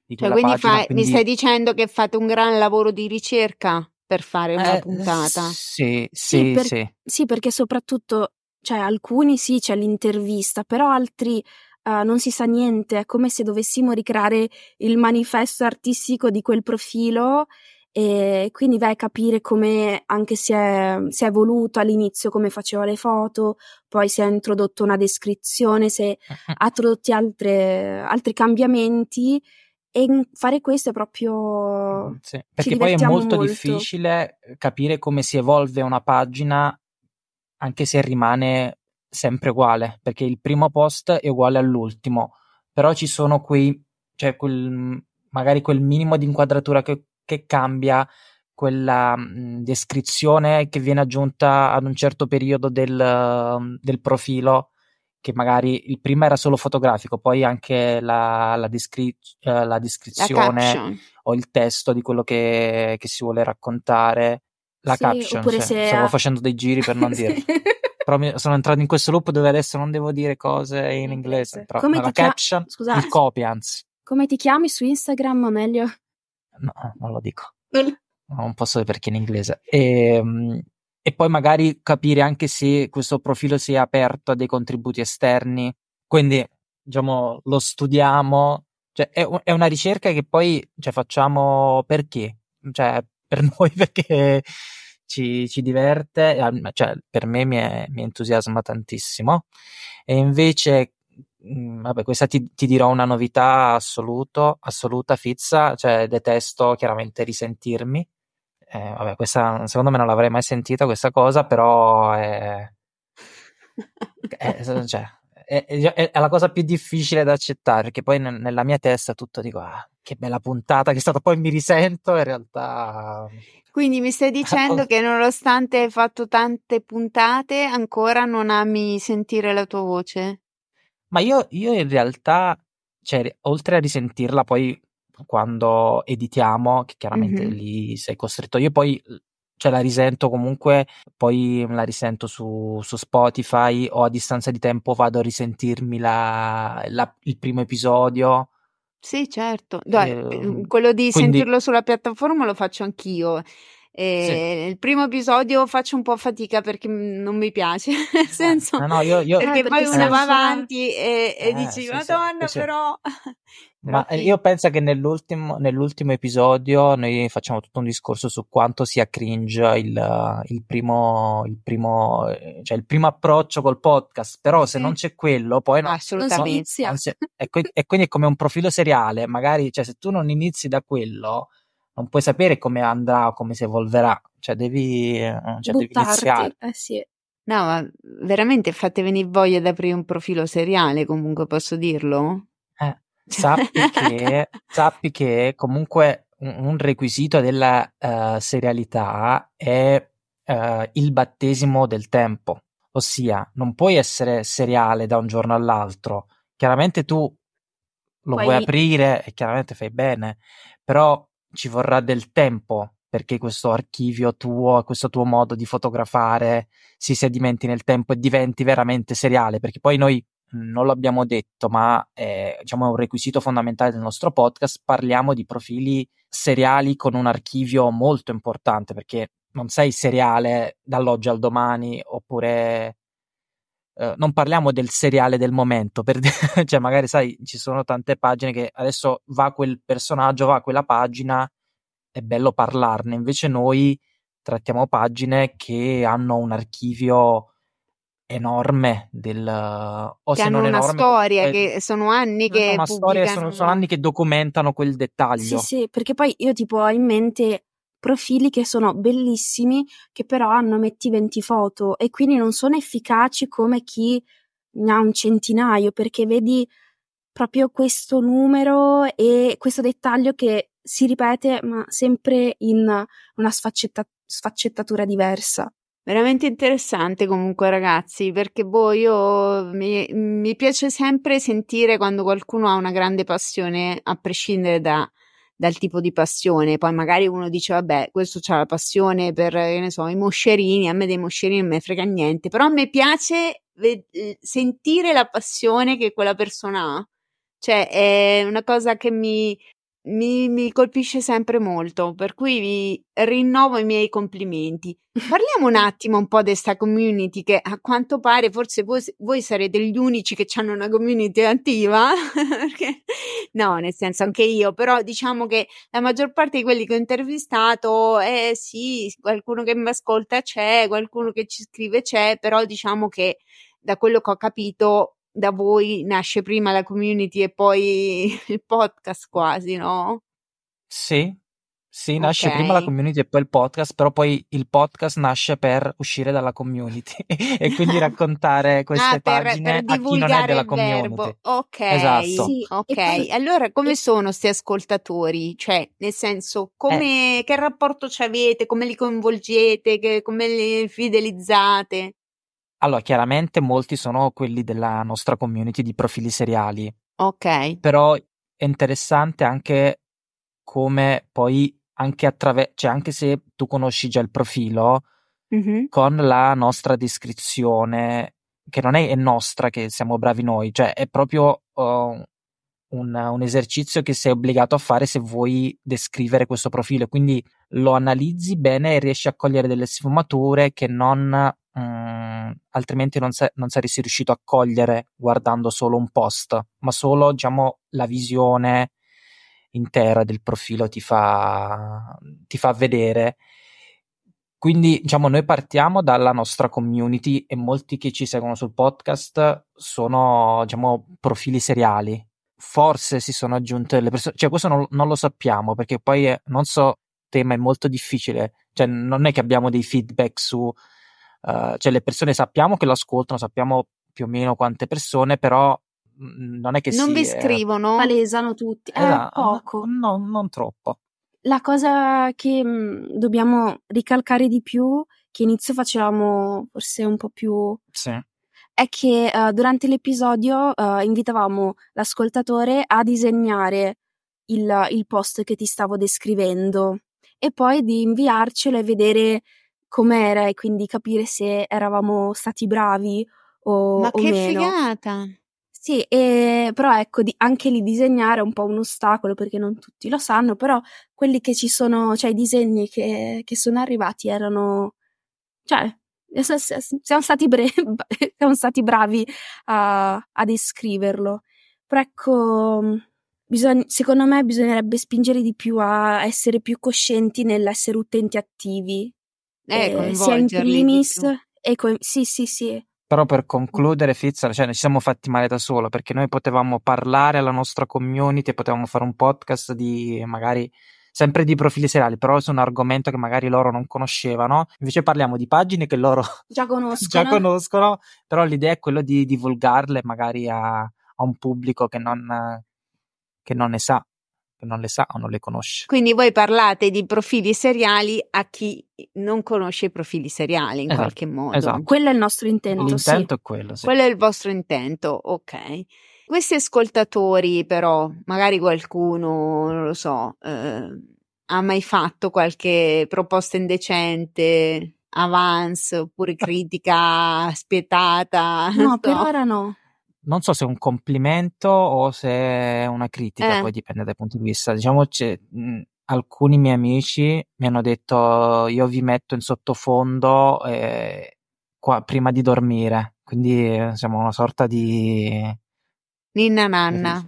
di cioè, quindi, pagina, fa, quindi, mi stai dicendo che fate un gran lavoro di ricerca? Per fare una eh, puntata. Sì, sì, sì, per, sì. sì, perché soprattutto, cioè alcuni sì c'è l'intervista, però altri uh, non si sa niente, è come se dovessimo ricreare il manifesto artistico di quel profilo e quindi vai a capire come anche si è, si è evoluto all'inizio, come faceva le foto, poi si è introdotto una descrizione, se (laughs) ha introdotti altre, altri cambiamenti e fare questo è proprio. Sì, perché poi è molto, molto, difficile capire come si evolve una pagina anche se rimane sempre uguale, perché il primo post è uguale all'ultimo, però ci sono quei, cioè quel, magari quel minimo di inquadratura che, che cambia, quella mh, descrizione che viene aggiunta ad un certo periodo del, del profilo che magari il primo era solo fotografico, poi anche la, la, descri- uh, la descrizione la o il testo di quello che, che si vuole raccontare. La sì, caption, cioè, se stavo ha... facendo dei giri per non (laughs) dire. però mi, sono entrato in questo loop dove adesso non devo dire cose in inglese. Però, Come la caption, Scusate, il copy anzi. Come ti chiami su Instagram meglio? No, non lo dico. non posso perché in inglese. E, ehm, e poi magari capire anche se questo profilo si è aperto a dei contributi esterni. Quindi, diciamo, lo studiamo. Cioè, è, è una ricerca che poi cioè, facciamo perché? Cioè, per (laughs) noi perché ci, ci diverte, cioè, per me mi, è, mi entusiasma tantissimo. E invece mm, vabbè, questa ti, ti, dirò una novità assoluto, assoluta, fizza, cioè detesto chiaramente risentirmi, eh, vabbè, questa secondo me non l'avrei mai sentita questa cosa, però è, (laughs) è, cioè, è, è, la cosa più difficile da accettare, perché poi n- nella mia testa tutto dico, ah, che bella puntata che è stata, poi mi risento, in realtà... Quindi mi stai dicendo (laughs) che nonostante hai fatto tante puntate, ancora non ami sentire la tua voce? Ma io, io in realtà, cioè, oltre a risentirla, poi quando editiamo, che chiaramente mm-hmm. lì sei costretto. Io poi cioè la risento comunque, poi la risento su, su, Spotify o a distanza di tempo vado a risentirmi la, la, il primo episodio. Sì, certo. Dai, eh, quello di quindi... sentirlo sulla piattaforma lo faccio anch'io. E sì. Il primo episodio faccio un po' fatica perché non mi piace, (laughs) nel senso no, no, io, io... perché, eh, poi uno va avanti e, e eh, dici sì, Madonna sì, però ma io penso che nell'ultimo, nell'ultimo, episodio noi facciamo tutto un discorso su quanto sia cringe il, il, primo, il, primo, cioè il primo approccio col podcast, però se non c'è quello poi no, assolutamente. Non si, e, e, quindi è come un profilo seriale, magari cioè, se tu non inizi da quello non puoi sapere come andrà o come si evolverà, cioè devi, cioè devi iniziare. Eh sì. No, ma veramente fate venire voglia di aprire un profilo seriale, comunque posso dirlo? Eh, (laughs) sappi (laughs) che, sappi che comunque un, un requisito della uh, serialità è uh, il battesimo del tempo, ossia non puoi essere seriale da un giorno all'altro. Chiaramente tu lo Poi... vuoi aprire e chiaramente fai bene, però ci vorrà del tempo perché questo archivio tuo, questo tuo modo di fotografare si sedimenti nel tempo e diventi veramente seriale, perché poi noi non l'abbiamo detto, ma è, diciamo, un requisito fondamentale del nostro podcast, parliamo di profili seriali con un archivio molto importante, perché non sei seriale dall'oggi al domani, oppure eh, non parliamo del seriale del momento, per dire, (laughs) cioè magari sai, ci sono tante pagine che adesso va quel personaggio, va quella pagina, è bello parlarne, invece noi trattiamo pagine che hanno un archivio enorme del o che se hanno non una enorme, storia eh, che sono anni che una storia sono, sono, anni che documentano quel dettaglio. sì sì perché poi io tipo ho in mente profili che sono bellissimi, che però hanno metti 20 foto e quindi non sono efficaci come chi ne ha un centinaio, perché vedi proprio questo numero e questo dettaglio che si ripete, ma sempre in una sfaccetta- sfaccettatura diversa. Veramente interessante comunque ragazzi, perché boh, io mi, mi piace sempre sentire quando qualcuno ha una grande passione, a prescindere da, dal tipo di passione. Poi magari uno dice, vabbè, questo c'ha la passione per, ne so, i moscerini, a me dei moscerini non me frega niente, però a me piace ve- sentire la passione che quella persona ha. Cioè, è una cosa che mi, mi, mi, colpisce sempre molto, per cui vi rinnovo i miei complimenti. Parliamo un (laughs) attimo un po' di questa community che a quanto pare forse voi, voi sarete gli unici che hanno una community attiva, (laughs) perché, no, nel senso anche io, però diciamo che la maggior parte di quelli che ho intervistato, eh sì, qualcuno che mi ascolta c'è, qualcuno che ci scrive c'è, però diciamo che da quello che ho capito da voi nasce prima la community e poi (laughs) il podcast quasi, no? Sì, sì, nasce okay. prima la community e poi il podcast, però poi il podcast nasce per uscire dalla community (laughs) e quindi (laughs) raccontare queste ah, per, pagine per a chi non è della community. Verbo. Ok, esatto. Sì, ok. Poi, allora come e... sono questi ascoltatori? Cioè, nel senso, come, eh. che rapporto ci avete? Come li coinvolgete? Che, come li fidelizzate? Allora, chiaramente molti sono quelli della nostra community di profili seriali. Ok. Però è interessante anche come poi anche attraverso, cioè anche se tu conosci già il profilo, mm-hmm. con la nostra descrizione, che non è, è, nostra, che siamo bravi noi, cioè è proprio uh, un, un, esercizio che sei obbligato a fare se vuoi descrivere questo profilo. Quindi lo analizzi bene e riesci a cogliere delle sfumature che non Mm, altrimenti non, se- non, saresti riuscito a cogliere guardando solo un post, ma solo diciamo, la visione intera del profilo ti fa, ti fa vedere. Quindi diciamo, noi partiamo dalla nostra community e molti che ci seguono sul podcast sono diciamo, profili seriali. Forse si sono aggiunte le persone, cioè questo non, non lo sappiamo perché poi è, non so, tema è molto difficile, cioè non è che abbiamo dei feedback su uh, cioè le persone sappiamo che lo ascoltano, sappiamo più o meno quante persone, però mm, non è che non si, vi scrivono, palesano tutti, eh, esatto, poco. No, non troppo. La cosa che mh, mm, dobbiamo ricalcare di più, che inizio facevamo forse un po' più sì è che uh, durante l'episodio uh, invitavamo l'ascoltatore a disegnare il, il, post che ti stavo descrivendo e poi di inviarcelo e vedere com'era e quindi capire se eravamo stati bravi o, Ma o che meno. figata! Sì, e, però ecco, di, anche lì disegnare è un po' un ostacolo perché non tutti lo sanno, però quelli che ci sono, cioè i disegni che, che sono arrivati erano, cioè, siamo stati, bre- (laughs) siamo stati bravi a, a descriverlo. Però ecco, bisogna, secondo me bisognerebbe spingere di più a essere più coscienti nell'essere utenti attivi eh, eh, sia in primis e co- sì, sì, sì. Però per concludere, Fizzar, cioè, ci siamo fatti male da solo perché noi potevamo parlare alla nostra community, potevamo fare un podcast di magari sempre di profili seriali, però su un argomento che magari loro non conoscevano. Invece parliamo di pagine che loro (laughs) già conoscono, già conoscono però l'idea è quella di divulgarle magari a, a un pubblico che non, che non ne sa non le sa o non le conosce. Quindi voi parlate di profili seriali a chi non conosce i profili seriali in esatto, qualche modo. Esatto. Quello è il nostro intento. L'intento sì. è quello, sì. Quello è il vostro intento, ok. Questi ascoltatori, però, magari qualcuno, non lo so, eh, ha mai fatto qualche proposta indecente, avance oppure (laughs) critica spietata? No, so. per ora no. Non so se è un complimento o se è una critica, Eh. poi dipende dai punti di vista. Diciamo, c'è, mh, alcuni miei amici mi hanno detto io vi metto in sottofondo eh, qua, prima di dormire, quindi eh, siamo una sorta di, Ninna nanna.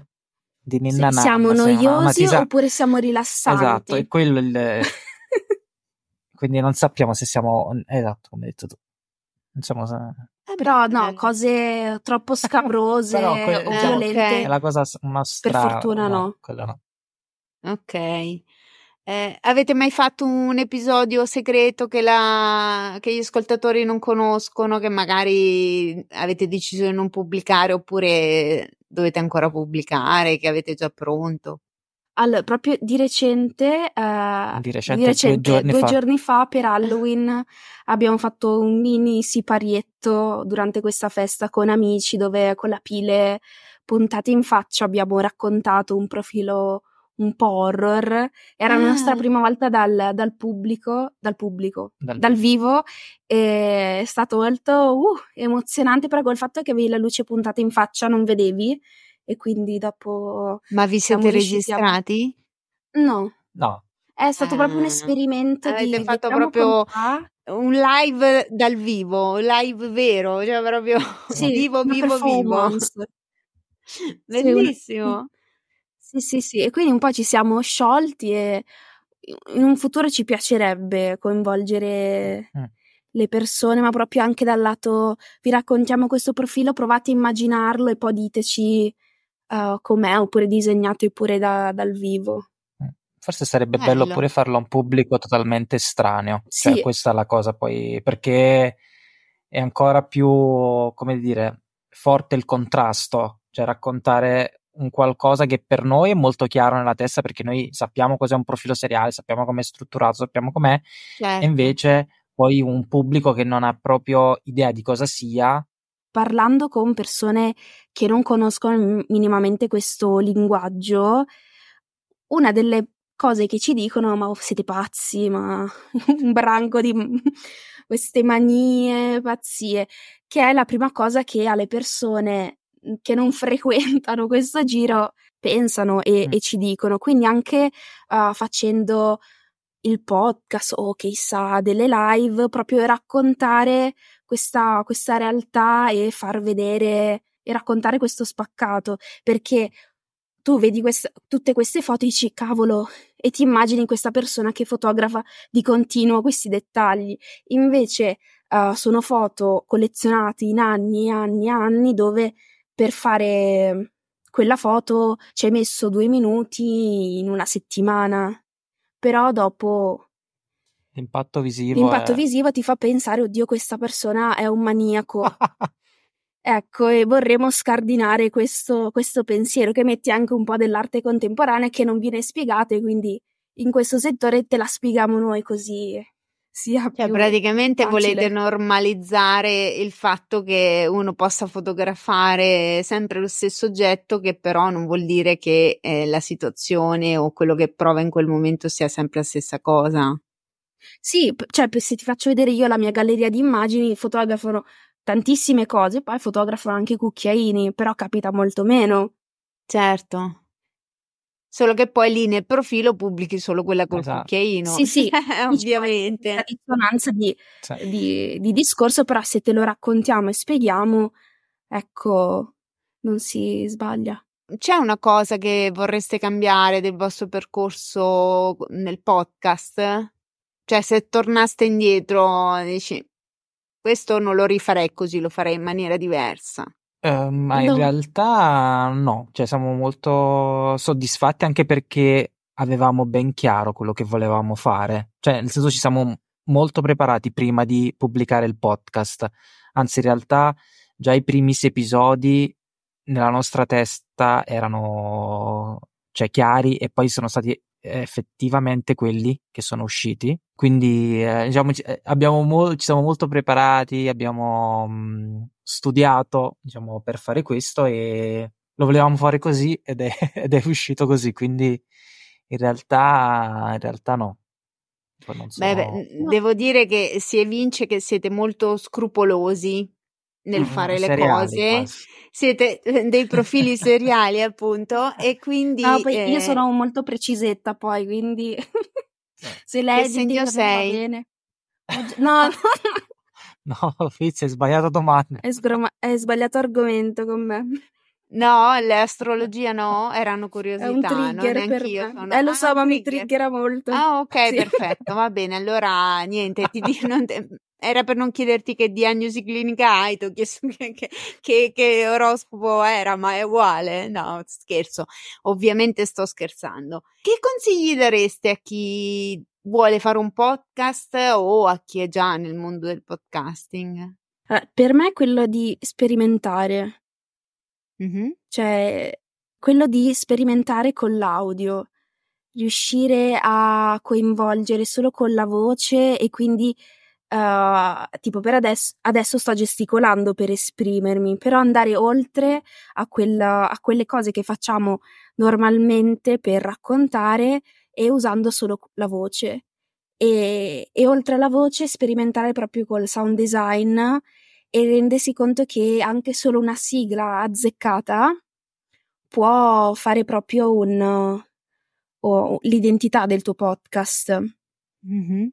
di ninna nanna, siamo sì, una- una noiosi tisa- oppure siamo rilassanti. Esatto, è quello il... (laughs) quindi non sappiamo se siamo... Esatto, come hai detto tu. Non siamo... Eh, Però no, bello. cose troppo (laughs) scabrose Però que- o Eh, violente. ok. È la cosa una stra... fortuna no. quella no. Ok. Eh, avete mai fatto un episodio segreto che, la, che gli ascoltatori non conoscono, che magari avete deciso di non pubblicare oppure dovete ancora pubblicare, che avete già pronto? Allora, proprio di recente, eh, Di recente, due giorni fa. per Halloween abbiamo fatto un mini siparietto durante questa festa con amici dove con la pile puntate in faccia abbiamo raccontato un profilo un po' horror. Era la Ah. nostra prima volta dal, dal pubblico, dal pubblico, Dal- dal vivo e è stato molto uh, emozionante però col fatto che avevi la luce puntata in faccia non vedevi e quindi dopo Ma vi siete riusciti a- registrati? no No, è stato proprio un Ah. esperimento di Avete fatto vediamo proprio. Un live dal vivo, un live vero, cioè proprio Sì, vivo, vivo, vivo. (laughs) Bellissimo. Sì, sì, sì, e quindi un po' ci siamo sciolti e in un futuro ci piacerebbe coinvolgere Mm. le persone, ma proprio anche dal lato vi raccontiamo questo profilo, provate a immaginarlo e poi diteci eh, com'è, oppure disegnate pure da- dal vivo. forse sarebbe bello Bello. pure farlo a un pubblico totalmente estraneo. Cioè, Sì. questa è la cosa poi, perché è ancora più, come dire, forte il contrasto, cioè raccontare un qualcosa che per noi è molto chiaro nella testa perché noi sappiamo cos'è un profilo seriale, sappiamo com'è strutturato, sappiamo com'è, Certo. e invece poi un pubblico che non ha proprio idea di cosa sia, Parlando con persone che non conoscono minimamente questo linguaggio, una delle cose che ci dicono, ma siete pazzi, ma (laughs) un branco di (laughs) queste manie, pazzie, che è la prima cosa che alle persone che non frequentano (laughs) questo giro pensano e, Mm. e ci dicono. Quindi anche uh, facendo il podcast o chissà delle live, proprio raccontare questa, questa realtà e far vedere e raccontare questo spaccato, perché tu vedi quest- tutte queste foto e dici cavolo e ti immagini questa persona che fotografa di continuo questi dettagli. Invece uh, sono foto collezionate in anni e anni e anni dove per fare quella foto ci hai messo due minuti in una settimana, però dopo l'impatto visivo l'impatto è... visivo ti fa pensare oddio questa persona è un maniaco. (laughs) Ecco, e vorremmo scardinare questo, questo pensiero che metti anche un po' dell'arte contemporanea che non viene spiegata e quindi in questo settore te la spieghiamo noi così sia Cioè, più praticamente facile. volete normalizzare il fatto che uno possa fotografare sempre lo stesso oggetto, che però non vuol dire che eh, la situazione o quello che prova in quel momento sia sempre la stessa cosa. Sì, p- cioè p- se ti faccio vedere io la mia galleria di immagini, fotografano tantissime cose, poi fotografano anche cucchiaini, però capita molto meno. Certo. Solo che poi lì nel profilo pubblichi solo quella col Esatto. cucchiaino. Sì, sì, (laughs) ovviamente. La dissonanza di, Sì. di, di discorso, però se te lo raccontiamo e spieghiamo, ecco, non si sbaglia. C'è una cosa che vorreste cambiare del vostro percorso nel podcast? Cioè, se tornaste indietro, dici, questo non lo rifarei così, lo farei in maniera diversa. Eh, ma in No. realtà no, cioè siamo molto soddisfatti anche perché avevamo ben chiaro quello che volevamo fare, cioè nel senso ci siamo molto preparati prima di pubblicare il podcast, anzi in realtà già i primi sei episodi nella nostra testa erano cioè, chiari e poi sono stati effettivamente quelli che sono usciti. Quindi eh, diciamo, ci- eh, abbiamo mol- ci siamo molto preparati, abbiamo mh, studiato diciamo, per fare questo e lo volevamo fare così ed è, (laughs) ed è uscito così. Quindi in realtà, in realtà no. So. Beh, beh, no. devo dire che si evince che siete molto scrupolosi nel mm, fare le cose. Quasi. Siete eh, dei profili (laughs) seriali, appunto, e quindi. No, poi eh... io sono molto precisetta, poi, quindi. (laughs) Se lei che segno sei? Bene. (laughs) No, no, Fizz, hai sbagliato domanda. Hai, sgroma- hai sbagliato argomento con me. No, l'astrologia no, erano curiosità. È un trigger no, me. Sono... Eh, lo so, ah, ma trigger. mi triggera molto. Ah, ok, sì. perfetto, va bene. Allora, niente, ti dico, te... era per non chiederti che diagnosi clinica hai, ti ho chiesto che, che, che, oroscopo era, ma è uguale. No, scherzo. Ovviamente sto scherzando. Che consigli dareste a chi vuole fare un podcast o a chi è già nel mondo del podcasting? Eh, per me è quello di sperimentare Mh-mh. Cioè, quello di sperimentare con l'audio, riuscire a coinvolgere solo con la voce e quindi, uhm, tipo per adesso adesso sto gesticolando per esprimermi, però andare oltre a quella a quelle cose che facciamo normalmente per raccontare e usando solo la voce. E e oltre alla voce sperimentare proprio col sound design e rendersi conto che anche solo una sigla azzeccata può fare proprio un, o l'identità del tuo podcast. Mm-hmm.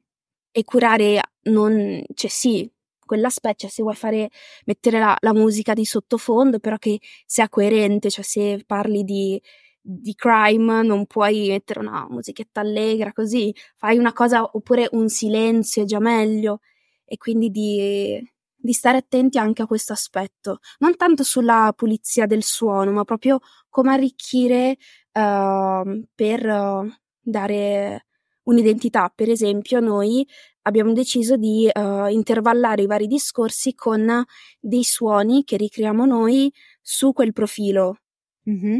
E curare, non, cioè sì, quell'aspetto, cioè se vuoi fare, mettere la, la, musica di sottofondo, però che sia coerente, cioè se parli di, di crime non puoi mettere una musichetta allegra così, fai una cosa oppure un silenzio è già meglio. E quindi di di stare attenti anche a questo aspetto, non tanto sulla pulizia del suono, ma proprio come arricchire uh, per uh, dare un'identità. Per esempio, noi abbiamo deciso di uh, intervallare i vari discorsi con dei suoni che ricreiamo noi su quel profilo. Mm-hmm.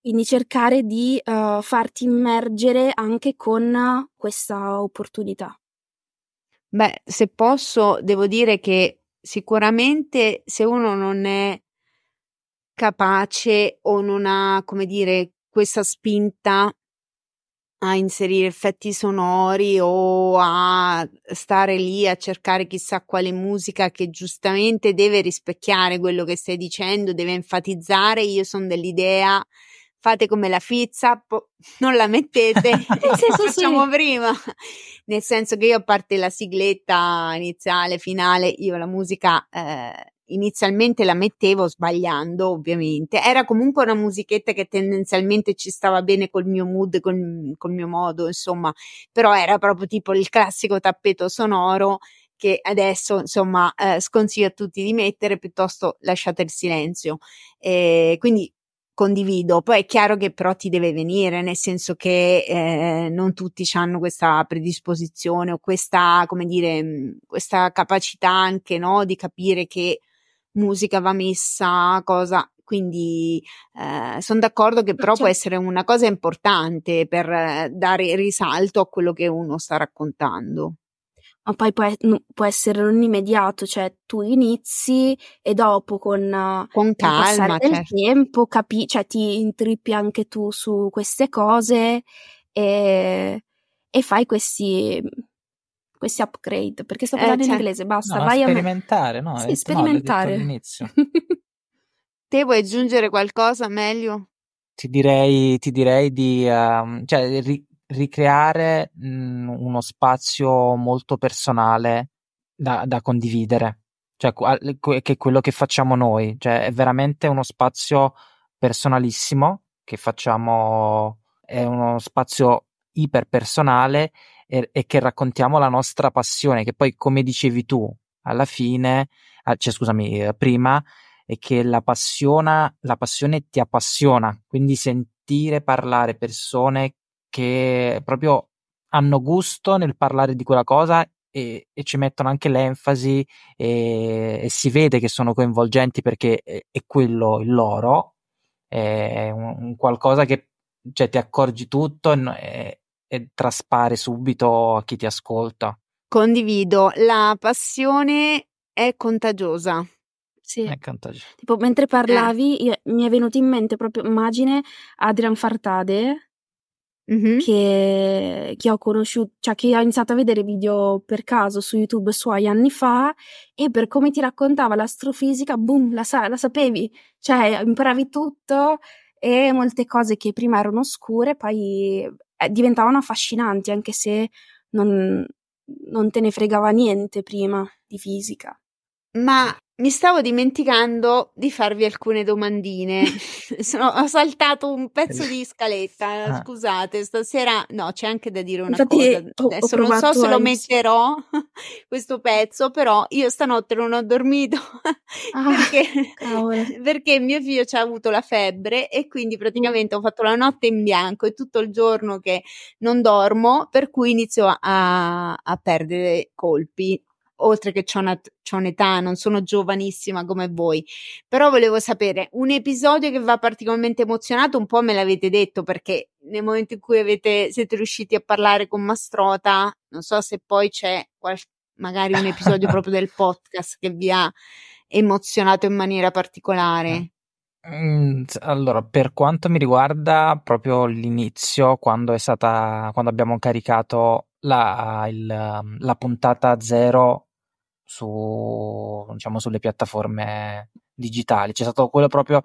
Quindi cercare di uh, farti immergere anche con questa opportunità. Beh, se posso, devo dire che sicuramente se uno non è capace o non ha, come dire, questa spinta a inserire effetti sonori o a stare lì a cercare chissà quale musica che giustamente deve rispecchiare quello che stai dicendo, deve enfatizzare. Io sono dell'idea fate come la fizza, po- non la mettete, (laughs) sì, sì, (laughs) facciamo sì. prima. Nel senso che io a parte la sigletta iniziale, finale, io la musica eh, inizialmente la mettevo sbagliando, ovviamente. Era comunque una musichetta che tendenzialmente ci stava bene col mio mood, col, col mio modo, insomma, però era proprio tipo il classico tappeto sonoro che adesso insomma eh, sconsiglio a tutti di mettere piuttosto lasciate il silenzio eh, quindi condivido. Poi è chiaro che però ti deve venire, nel senso che eh, non tutti hanno questa predisposizione o questa, come dire, questa capacità anche, no, di capire che musica va messa, cosa. Quindi eh, sono d'accordo che però può essere una cosa importante per eh, dare risalto a quello che uno sta raccontando ma poi può, può, essere non immediato, cioè tu inizi e dopo con, con calma, del certo. tempo capi, cioè ti intrippi anche tu su queste cose e, e fai questi, questi upgrade, perché sto parlando eh, in inglese, basta, no, vai sperimentare, a... no? Sì, sperimentare. No, (laughs) Te vuoi aggiungere qualcosa meglio? Ti direi, ti direi di, uh, cioè, ri- ricreare mh, mhmm, uno spazio molto personale da, da condividere, cioè che è quello che facciamo noi, cioè è veramente uno spazio personalissimo che facciamo, è uno spazio iperpersonale e, e che raccontiamo la nostra passione, che poi come dicevi tu, alla fine, cioè scusami, prima, è che la, passiona, la passione ti appassiona, quindi sentire parlare persone che proprio hanno gusto nel parlare di quella cosa e, e ci mettono anche l'enfasi e, e, si vede che sono coinvolgenti perché è, è quello il loro, è un, un qualcosa che cioè, ti accorgi tutto e, e traspare subito a chi ti ascolta. Condivido, la passione è contagiosa. Sì. È contagiosa. Tipo, mentre parlavi, eh. io, mi è venuto in mente proprio immagine Adrian Fartade mm-hmm. che, che, ho conosciuto, cioè che ho iniziato a vedere video per caso su YouTube suoi anni fa e per come ti raccontava l'astrofisica, boom, la, sa- la sapevi, cioè imparavi tutto e molte cose che prima erano oscure poi eh, diventavano affascinanti anche se non, non te ne fregava niente prima di fisica. Ma mi stavo dimenticando di farvi alcune domandine. (laughs) (laughs) Sono, ho saltato un pezzo di scaletta. Ah. Scusate, stasera no, c'è anche da dire una Infatti, cosa. Ho, Adesso ho non so se lo metterò (laughs) questo pezzo, però io stanotte non ho dormito ah, perché, perché, mio figlio ci ha avuto la febbre e quindi praticamente ho fatto la notte in bianco e tutto il giorno che non dormo, per cui inizio a, a perdere colpi oltre che c'ho, una, c'ho un'età, non sono giovanissima come voi, però volevo sapere un episodio che va particolarmente emozionato, un po' me l'avete detto perché nel momento in cui avete, siete riusciti a parlare con Mastrota, non so se poi c'è qual, magari un episodio (laughs) proprio del podcast che vi ha emozionato in maniera particolare. Mm, allora, per quanto mi riguarda, proprio l'inizio, quando è stata, quando abbiamo caricato la, il, la puntata zero su, diciamo, sulle piattaforme digitali. C'è stato quello proprio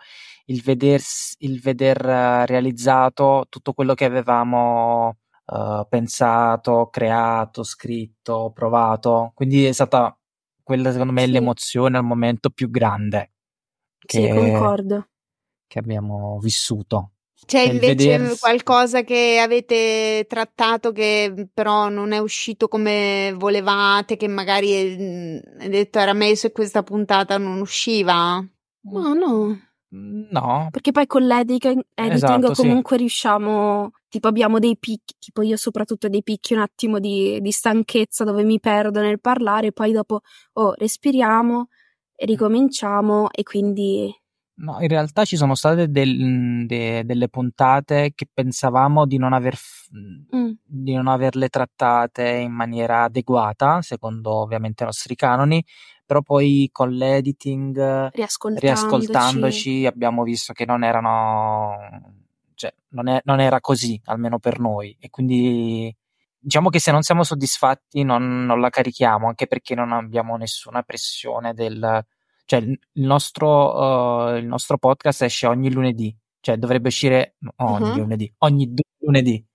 il, vedersi, il veder realizzato tutto quello che avevamo uh, pensato, creato, scritto, provato. Quindi è stata quella, secondo me, sì. l'emozione al momento più grande che, sì, concordo. che abbiamo vissuto. C'è invece vedersi... qualcosa che avete trattato che però non è uscito come volevate, che magari mm, hai detto era messo e questa puntata non usciva? No, no. No. Perché poi con l'editing esatto, comunque sì. riusciamo, tipo abbiamo dei picchi, tipo io soprattutto dei picchi un attimo di, di stanchezza dove mi perdo nel parlare, poi dopo, oh, respiriamo e ricominciamo e quindi No, in realtà ci sono state del, de, delle puntate che pensavamo di non, aver, mm. di non averle trattate in maniera adeguata, secondo ovviamente i nostri canoni, però poi con l'editing, riascoltandoci, riascoltandoci abbiamo visto che non erano, cioè non, è, non, era così, almeno per noi, e quindi diciamo che se non siamo soddisfatti non, non la carichiamo, anche perché non abbiamo nessuna pressione del cioè, il nostro, uh, il nostro podcast esce ogni lunedì, cioè dovrebbe uscire ogni uh-huh. lunedì, ogni due lunedì.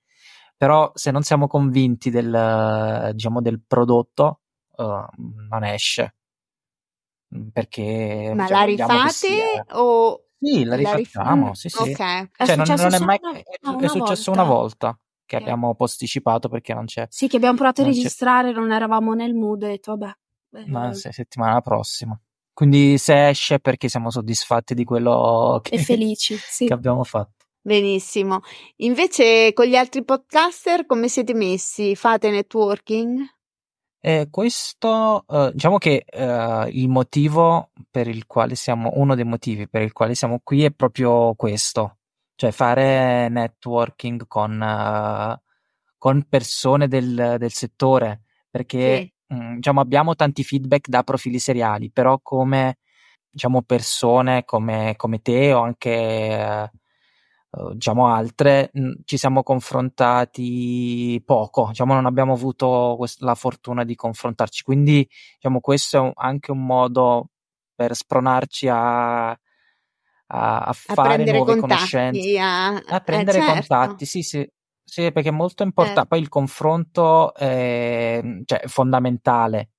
Però se non siamo convinti del, diciamo, del prodotto, uh, non esce. Perché Ma la rifate o sì, la rifacciamo, la sì, sì. Okay. Cioè, non, non, è mai una, è, è successo volta. una volta che okay. abbiamo posticipato perché non c'è. Sì, che abbiamo provato a registrare, c'è. non eravamo nel mood e ho detto vabbè. Ma settimana prossima. Quindi se esce perché siamo soddisfatti di quello che, e felici, (laughs) sì. che abbiamo fatto. Benissimo. Invece con gli altri podcaster come siete messi? Fate networking? Eh, questo, eh, diciamo che eh, il motivo per il quale siamo, uno dei motivi per il quale siamo qui è proprio questo, cioè fare networking con, uh, con persone del, del settore, perché sì mh, diciamo, abbiamo tanti feedback da profili seriali, però come diciamo, persone come, come te o anche eh, diciamo altre mh, ci siamo confrontati poco, diciamo, non abbiamo avuto quest- la fortuna di confrontarci, quindi diciamo, questo è un, anche un modo per spronarci a, a, a fare nuove conoscenze, a, a prendere eh, certo. contatti, sì, sì, sì, perché è molto importante. Eh. Poi il confronto è, cioè, è fondamentale.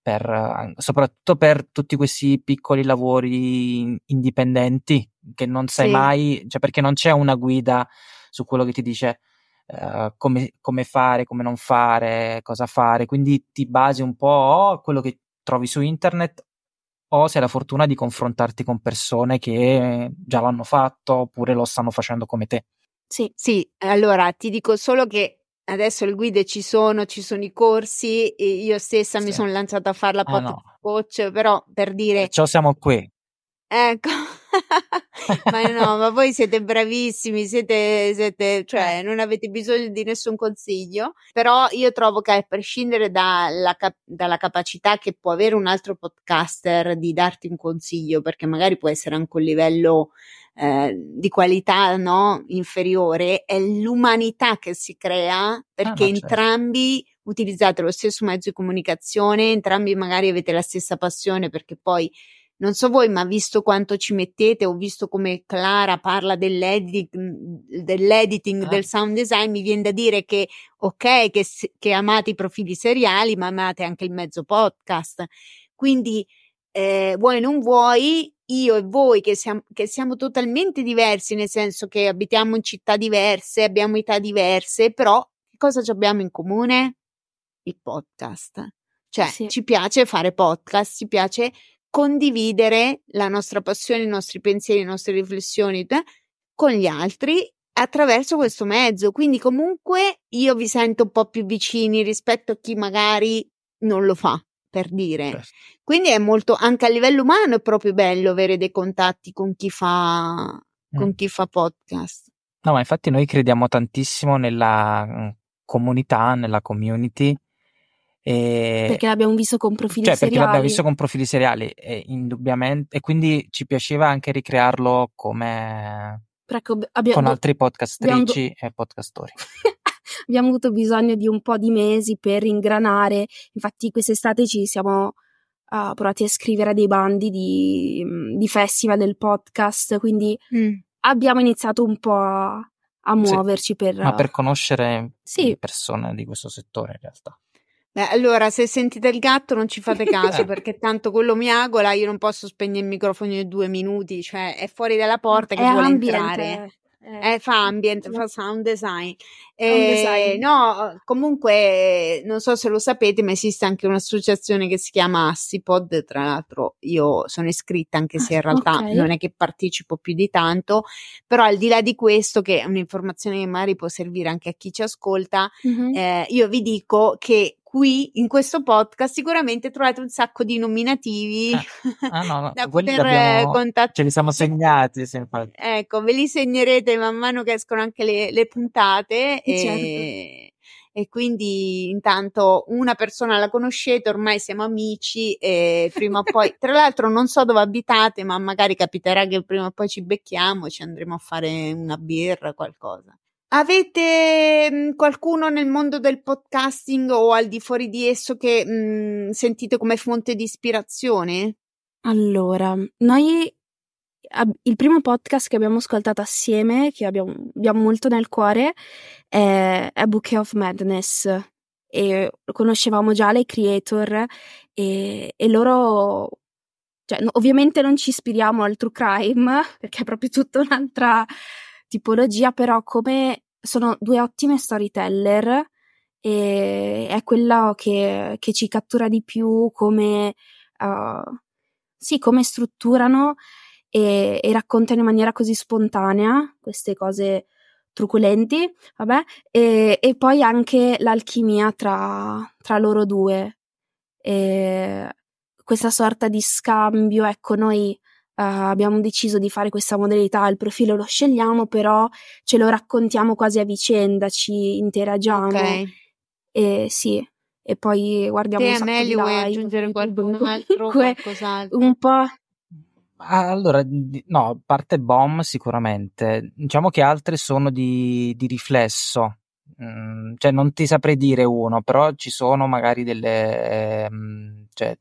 Per, soprattutto per tutti questi piccoli lavori indipendenti che non sai sì. mai, cioè perché non c'è una guida su quello che ti dice uh, come, come, fare, come non fare, cosa fare, quindi ti basi un po' a quello che trovi su internet o se hai la fortuna di confrontarti con persone che già l'hanno fatto oppure lo stanno facendo come te. Sì. Sì, allora ti dico solo che adesso le guide ci sono, ci sono i corsi, io stessa sì. mi sono lanciata a fare la ah, no. coach, però per dire... Ciò siamo qui. Ecco, ma no, ma voi siete bravissimi, siete, siete, cioè non avete bisogno di nessun consiglio, però io trovo che a prescindere dalla, dalla capacità che può avere un altro podcaster di darti un consiglio, perché magari può essere anche un livello eh, di qualità no? inferiore, è l'umanità che si crea perché ah, certo. entrambi utilizzate lo stesso mezzo di comunicazione, entrambi magari avete la stessa passione perché poi non so voi, ma visto quanto ci mettete, ho visto come Clara parla dell'editing, dell'editing ah. del sound design, mi viene da dire che ok, che, che amate i profili seriali, ma amate anche il mezzo podcast. Quindi, eh, vuoi non vuoi, io e voi che siamo, che siamo totalmente diversi, nel senso che abitiamo in città diverse, abbiamo età diverse, però che cosa abbiamo in comune? Il podcast. Cioè, sì. ci piace fare podcast, ci piace condividere la nostra passione, i nostri pensieri, le nostre riflessioni eh, con gli altri attraverso questo mezzo. Quindi, comunque, io vi sento un po' più vicini rispetto a chi magari non lo fa per dire. Certo. Quindi è molto, anche a livello umano è proprio bello avere dei contatti con chi fa, mm. con chi fa podcast. No, ma infatti noi crediamo tantissimo nella mm, comunità, nella community. E... Perché l'abbiamo visto con profili cioè, seriali. Perché l'abbiamo visto con profili seriali, e indubbiamente, e quindi ci piaceva anche ricrearlo come ecco, abbiamo, con altri podcastrici abbiamo... e podcastori. (laughs) abbiamo avuto bisogno di un po' di mesi per ingranare. Infatti, quest'estate ci siamo uh, provati a scrivere dei bandi di, mm, di festival del podcast. Quindi mm. abbiamo iniziato un po' a, a muoverci sì, per. Ma per conoscere sì. persone di questo settore, in realtà. Beh, allora, se sentite il gatto non ci fate caso (laughs) eh. perché tanto quello mi agola, io non posso spegnere il microfono in due minuti, cioè è fuori dalla porta che è vuole ambient. entrare. Eh, fa ambient, fa sound design. Eh, design. No, comunque non so se lo sapete, ma esiste anche un'associazione che si chiama Assipod. Tra l'altro, io sono iscritta, anche se in realtà okay. non è che partecipo più di tanto. Però, al di là di questo, che è un'informazione che magari può servire anche a chi ci ascolta, mm-hmm. eh, io vi dico che qui in questo podcast sicuramente trovate un sacco di nominativi ah, ah, no, (laughs) no. da poter abbiamo, contattare. Ce li siamo segnati. Sì, ecco, ve li segnerete man mano che escono anche le, le puntate. E, certo. e quindi intanto una persona la conoscete, ormai siamo amici e prima o poi, (laughs) tra l'altro non so dove abitate, ma magari capiterà che prima o poi ci becchiamo, ci andremo a fare una birra, qualcosa. Avete mhmm, qualcuno nel mondo del podcasting o al di fuori di esso che mh, mhmm, sentite come fonte di ispirazione? Allora, noi il primo podcast che abbiamo ascoltato assieme, che abbiamo, abbiamo molto nel cuore, è, è Bouquet of Madness. E conoscevamo già le creator e, e loro cioè, ovviamente non ci ispiriamo al true crime (laughs) perché è proprio tutta un'altra tipologia, però come sono due ottime storyteller e è quella che, che ci cattura di più come, uh, sì, come strutturano e, e, raccontano in maniera così spontanea queste cose truculenti, vabbè, e, e poi anche l'alchimia tra, tra loro due. E questa sorta di scambio, ecco, noi Uh, abbiamo deciso di fare questa modalità, il profilo lo scegliamo, però ce lo raccontiamo quasi a vicenda, ci interagiamo. Ok. E sì, e poi guardiamo Te, un Amelia, vuoi aggiungere qualcun altro, (laughs) qualcos'altro? Un po'. Allora, no, parte bomb sicuramente. Diciamo che altre sono di, di riflesso. Mm, cioè, non ti saprei dire uno, però ci sono magari delle. Eh, cioè,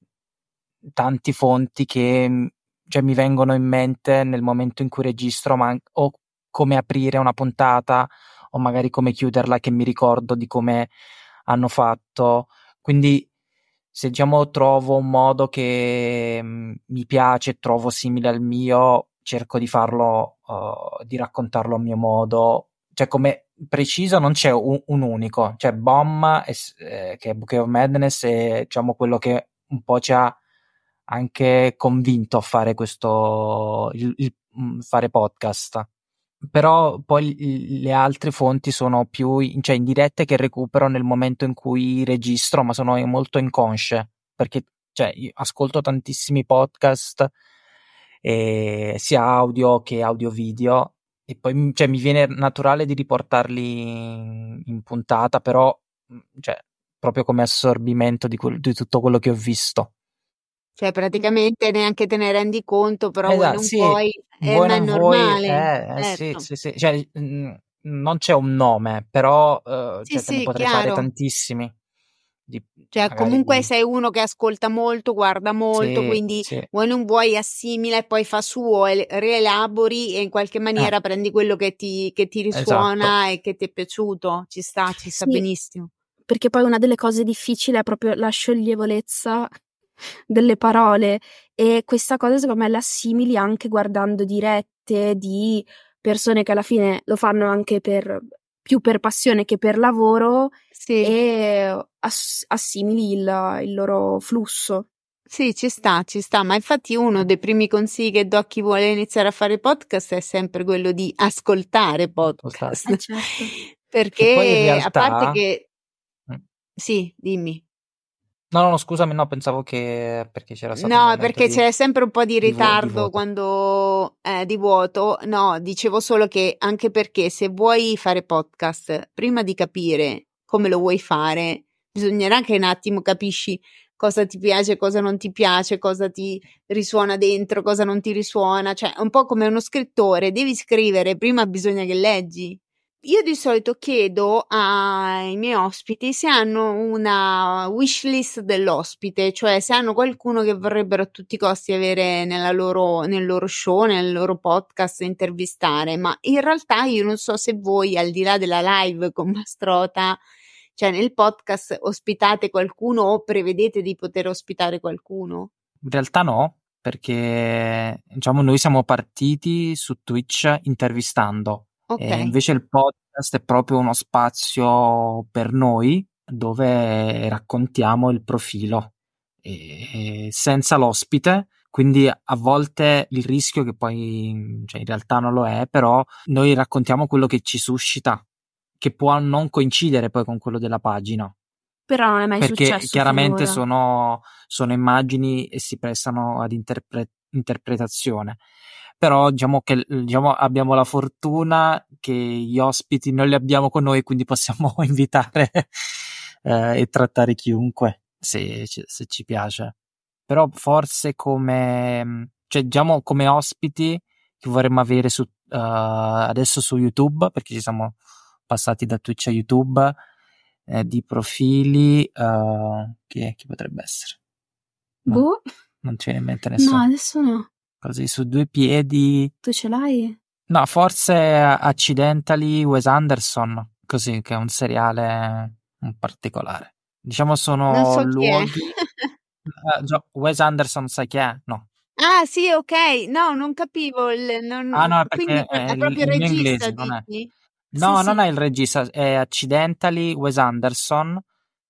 tanti fonti che cioè, mi vengono in mente nel momento in cui registro, ma o come aprire una puntata o magari come chiuderla che mi ricordo di come hanno fatto. Quindi se diciamo trovo un modo che mm, mi piace, trovo simile al mio, cerco di farlo, uh, di raccontarlo a mio modo. Cioè come preciso non c'è un, un unico, cioè Bomb, eh, che è Bouquet of Madness, è diciamo quello che un po' ci ha anche convinto a fare questo, il, il, mm, fare podcast. Però poi le altre fonti sono più cioè indirette che recupero nel momento in cui registro, ma sono molto inconsce perché cioè, ascolto tantissimi podcast e sia audio che audio-video. E poi cioè, mi viene naturale di riportarli in, in puntata, però cioè, proprio come assorbimento di, quel, di tutto quello che ho visto. Cioè, praticamente neanche te ne rendi conto, però vuoi non sì, puoi, eh, ma è normale. Eh, eh, certo. sì, sì, sì. Cioè, mh, non c'è un nome, però uh, sì, cioè, sì, ne potrei chiaro. fare tantissimi. Di, cioè, comunque di... sei uno che ascolta molto, guarda molto, sì, quindi sì. vuoi non vuoi assimila e poi fa suo, e rielabori e in qualche maniera eh. prendi quello che ti, che ti risuona esatto. e che ti è piaciuto. Ci sta, ci sta benissimo. Perché poi una delle cose difficili è proprio la scioglievolezza delle parole e questa cosa secondo me la assimili anche guardando dirette di persone che alla fine lo fanno anche per più per passione che per lavoro sì. e ass- assimili il, il loro flusso. Sì, ci sta, ci sta, ma infatti uno dei primi consigli che do a chi vuole iniziare a fare podcast è sempre quello di ascoltare podcast. Eh, certo. Perché realtà... a parte che... Mm. Sì, dimmi. No, no, scusami, no, pensavo che perché c'era stato No, perché di, c'è sempre un po' di ritardo di quando eh, di vuoto. No, dicevo solo che anche perché se vuoi fare podcast, prima di capire come lo vuoi fare, bisognerà che un attimo capisci cosa ti piace, cosa non ti piace, cosa ti risuona dentro, cosa non ti risuona, cioè un po' come uno scrittore, devi scrivere, prima bisogna che leggi. Io di solito chiedo ai miei ospiti se hanno una wish list dell'ospite, cioè se hanno qualcuno che vorrebbero a tutti i costi avere loro, nel loro show, nel loro podcast, intervistare, ma in realtà io non so se voi, al di là della live con Mastrota, cioè nel podcast ospitate qualcuno o prevedete di poter ospitare qualcuno? In realtà no, perché diciamo noi siamo partiti su Twitch intervistando Okay. invece il podcast è proprio uno spazio per noi dove raccontiamo il profilo e, senza l'ospite. Quindi a volte il rischio che poi, cioè in realtà non lo è, però noi raccontiamo quello che ci suscita, che può non coincidere poi con quello della pagina. Però non è mai perché successo. Perché chiaramente sono, sono, immagini e si prestano ad interpre- interpretazione però diciamo che diciamo, abbiamo la fortuna che gli ospiti non li abbiamo con noi, quindi possiamo (laughs) invitare eh, e trattare chiunque se, se, ci piace. Però forse come, cioè, diciamo come ospiti che vorremmo avere su, uh, adesso su YouTube, perché ci siamo passati da Twitch a YouTube, eh, di profili, uh, chi, chi potrebbe essere? No, boh. Non ci viene in mente nessuno. No, adesso no così su due piedi. Tu ce l'hai? No, forse Accidentally Wes Anderson, così che è un seriale un particolare. Diciamo sono so luoghi. (laughs) uh, Wes Anderson sai chi è? No. Ah, sì, ok. No, non capivo. Il, non... Ah, no, perché Quindi è, è proprio il regista. Inglese, non è. No, sì, non sì. è il regista, è Accidentally Wes Anderson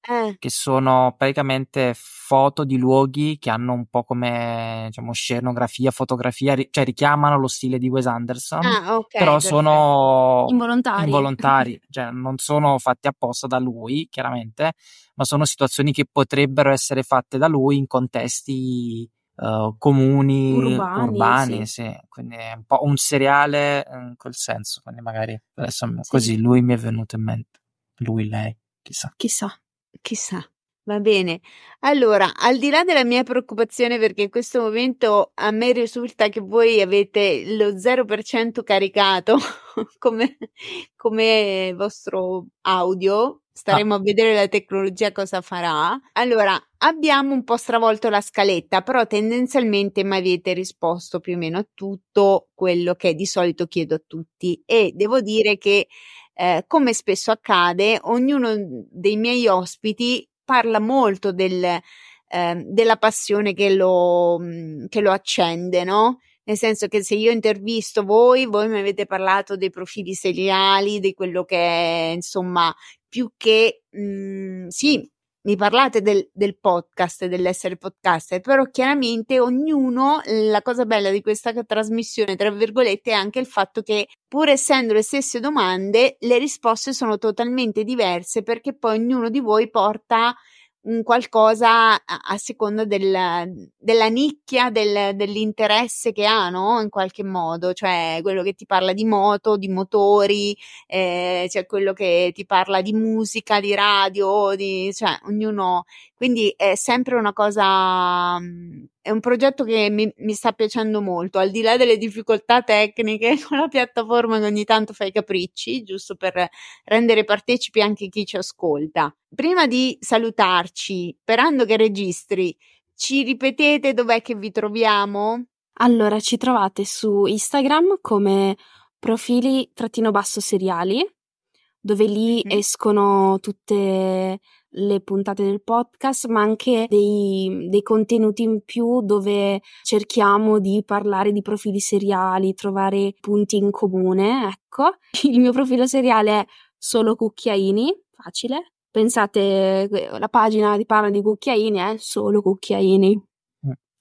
eh. che sono praticamente foto di luoghi che hanno un po' come diciamo scenografia, fotografia, ri- cioè richiamano lo stile di Wes Anderson, ah, okay, però perfetto. sono involontari, involontari (laughs) cioè non sono fatti apposta da lui, chiaramente, ma sono situazioni che potrebbero essere fatte da lui in contesti uh, comuni, urbani, urbani sì. sì. quindi è un po' un seriale in quel senso, quindi magari adesso sì. così lui mi è venuto in mente, lui, lei, chissà. Chissà. Chissà. Va bene. Allora, al di là della mia preoccupazione perché in questo momento a me risulta che voi avete lo 0% caricato (laughs) come, come vostro audio, staremo ah. a vedere la tecnologia cosa farà. Allora, abbiamo un po' stravolto la scaletta, però tendenzialmente mi avete risposto più o meno a tutto quello che di solito chiedo a tutti e devo dire che eh, come spesso accade, ognuno dei miei ospiti parla molto del, eh, della passione che lo, mm, che lo accende, no? Nel senso che se io intervisto voi, voi mi avete parlato dei profili seriali, di quello che è, insomma, più che, mh, mm, sì, mi parlate del, del podcast, dell'essere podcaster, però chiaramente ognuno, la cosa bella di questa trasmissione, tra virgolette, è anche il fatto che pur essendo le stesse domande, le risposte sono totalmente diverse perché poi ognuno di voi porta qualcosa a, a seconda del, della nicchia del, dell'interesse che ha, no? In qualche modo, cioè quello che ti parla di moto, di motori, eh, cioè quello che ti parla di musica, di radio, di, cioè ognuno, quindi è sempre una cosa, è un progetto che mi, mi sta piacendo molto, al di là delle difficoltà tecniche (laughs) con la piattaforma che ogni tanto fa i capricci, giusto per rendere partecipi anche chi ci ascolta. Prima di salutarci, sperando che registri, ci ripetete dov'è che vi troviamo? Allora, ci trovate su Instagram come profili trattino basso seriali, dove lì mm. escono tutte le puntate del podcast, ma anche dei, dei, contenuti in più dove cerchiamo di parlare di profili seriali, trovare punti in comune. Ecco, (laughs) il mio profilo seriale è solo cucchiaini, facile. Pensate, la pagina di parla di cucchiaini è solo cucchiaini.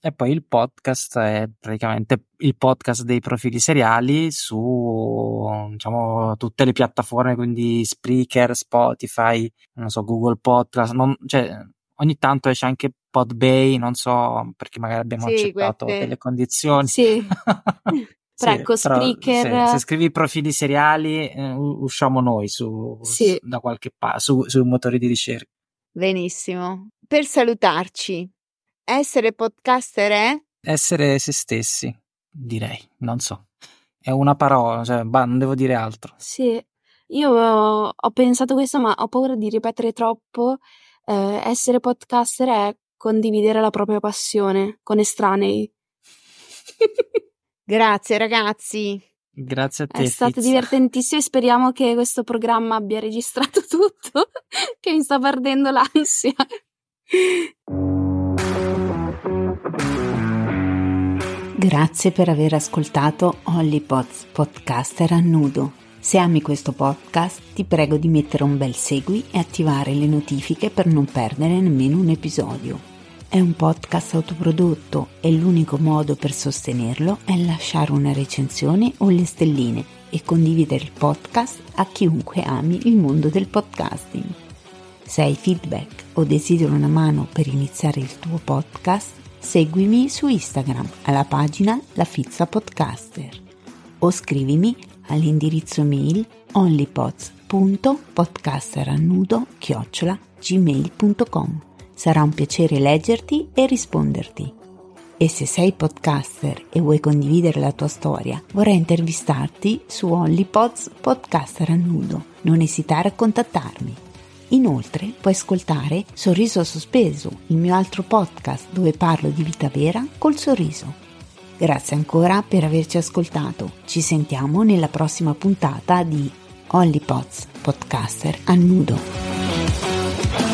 E poi il podcast è praticamente il podcast dei profili seriali su diciamo, tutte le piattaforme, quindi Spreaker, Spotify, non so, Google Podcast, non, cioè, ogni tanto esce anche Podbay, non so, perché magari abbiamo sì, accettato queste... delle condizioni. Sì. (laughs) Sì, ecco, Spreaker. Se, se, scrivi profili seriali, eh, usciamo noi su, sì. su da qualche parte, su, sui motori di ricerca. Benissimo. Per salutarci, essere podcaster è? Essere se stessi, direi, non so. È una parola, cioè, bah, non devo dire altro. Sì, io ho, ho pensato questo, ma ho paura di ripetere troppo. Eh, essere podcaster è condividere la propria passione con estranei. (laughs) Grazie ragazzi. Grazie a te. È stato Fizza. divertentissimo e speriamo che questo programma abbia registrato (laughs) tutto, che mi sta perdendo l'ansia. Grazie per aver ascoltato Hollypots Podcaster a nudo. Se ami questo podcast ti prego di mettere un bel segui e attivare le notifiche per non perdere nemmeno un episodio. È un podcast autoprodotto e l'unico modo per sostenerlo è lasciare una recensione o le stelline e condividere il podcast a chiunque ami il mondo del podcasting. Se hai feedback o desideri una mano per iniziare il tuo podcast, seguimi su Instagram alla pagina La Fizza Podcaster o scrivimi all'indirizzo mail onlypods.podcasterannudo-gmail.com Sarà un piacere leggerti e risponderti. E se sei podcaster e vuoi condividere la tua storia, vorrei intervistarti su OnlyPods Podcaster a. Non esitare a contattarmi. Inoltre puoi ascoltare Sorriso Sospeso, il mio altro podcast dove parlo di vita vera col sorriso. Grazie ancora per averci ascoltato. Ci sentiamo nella prossima puntata di Holly Potts, podcaster a nudo.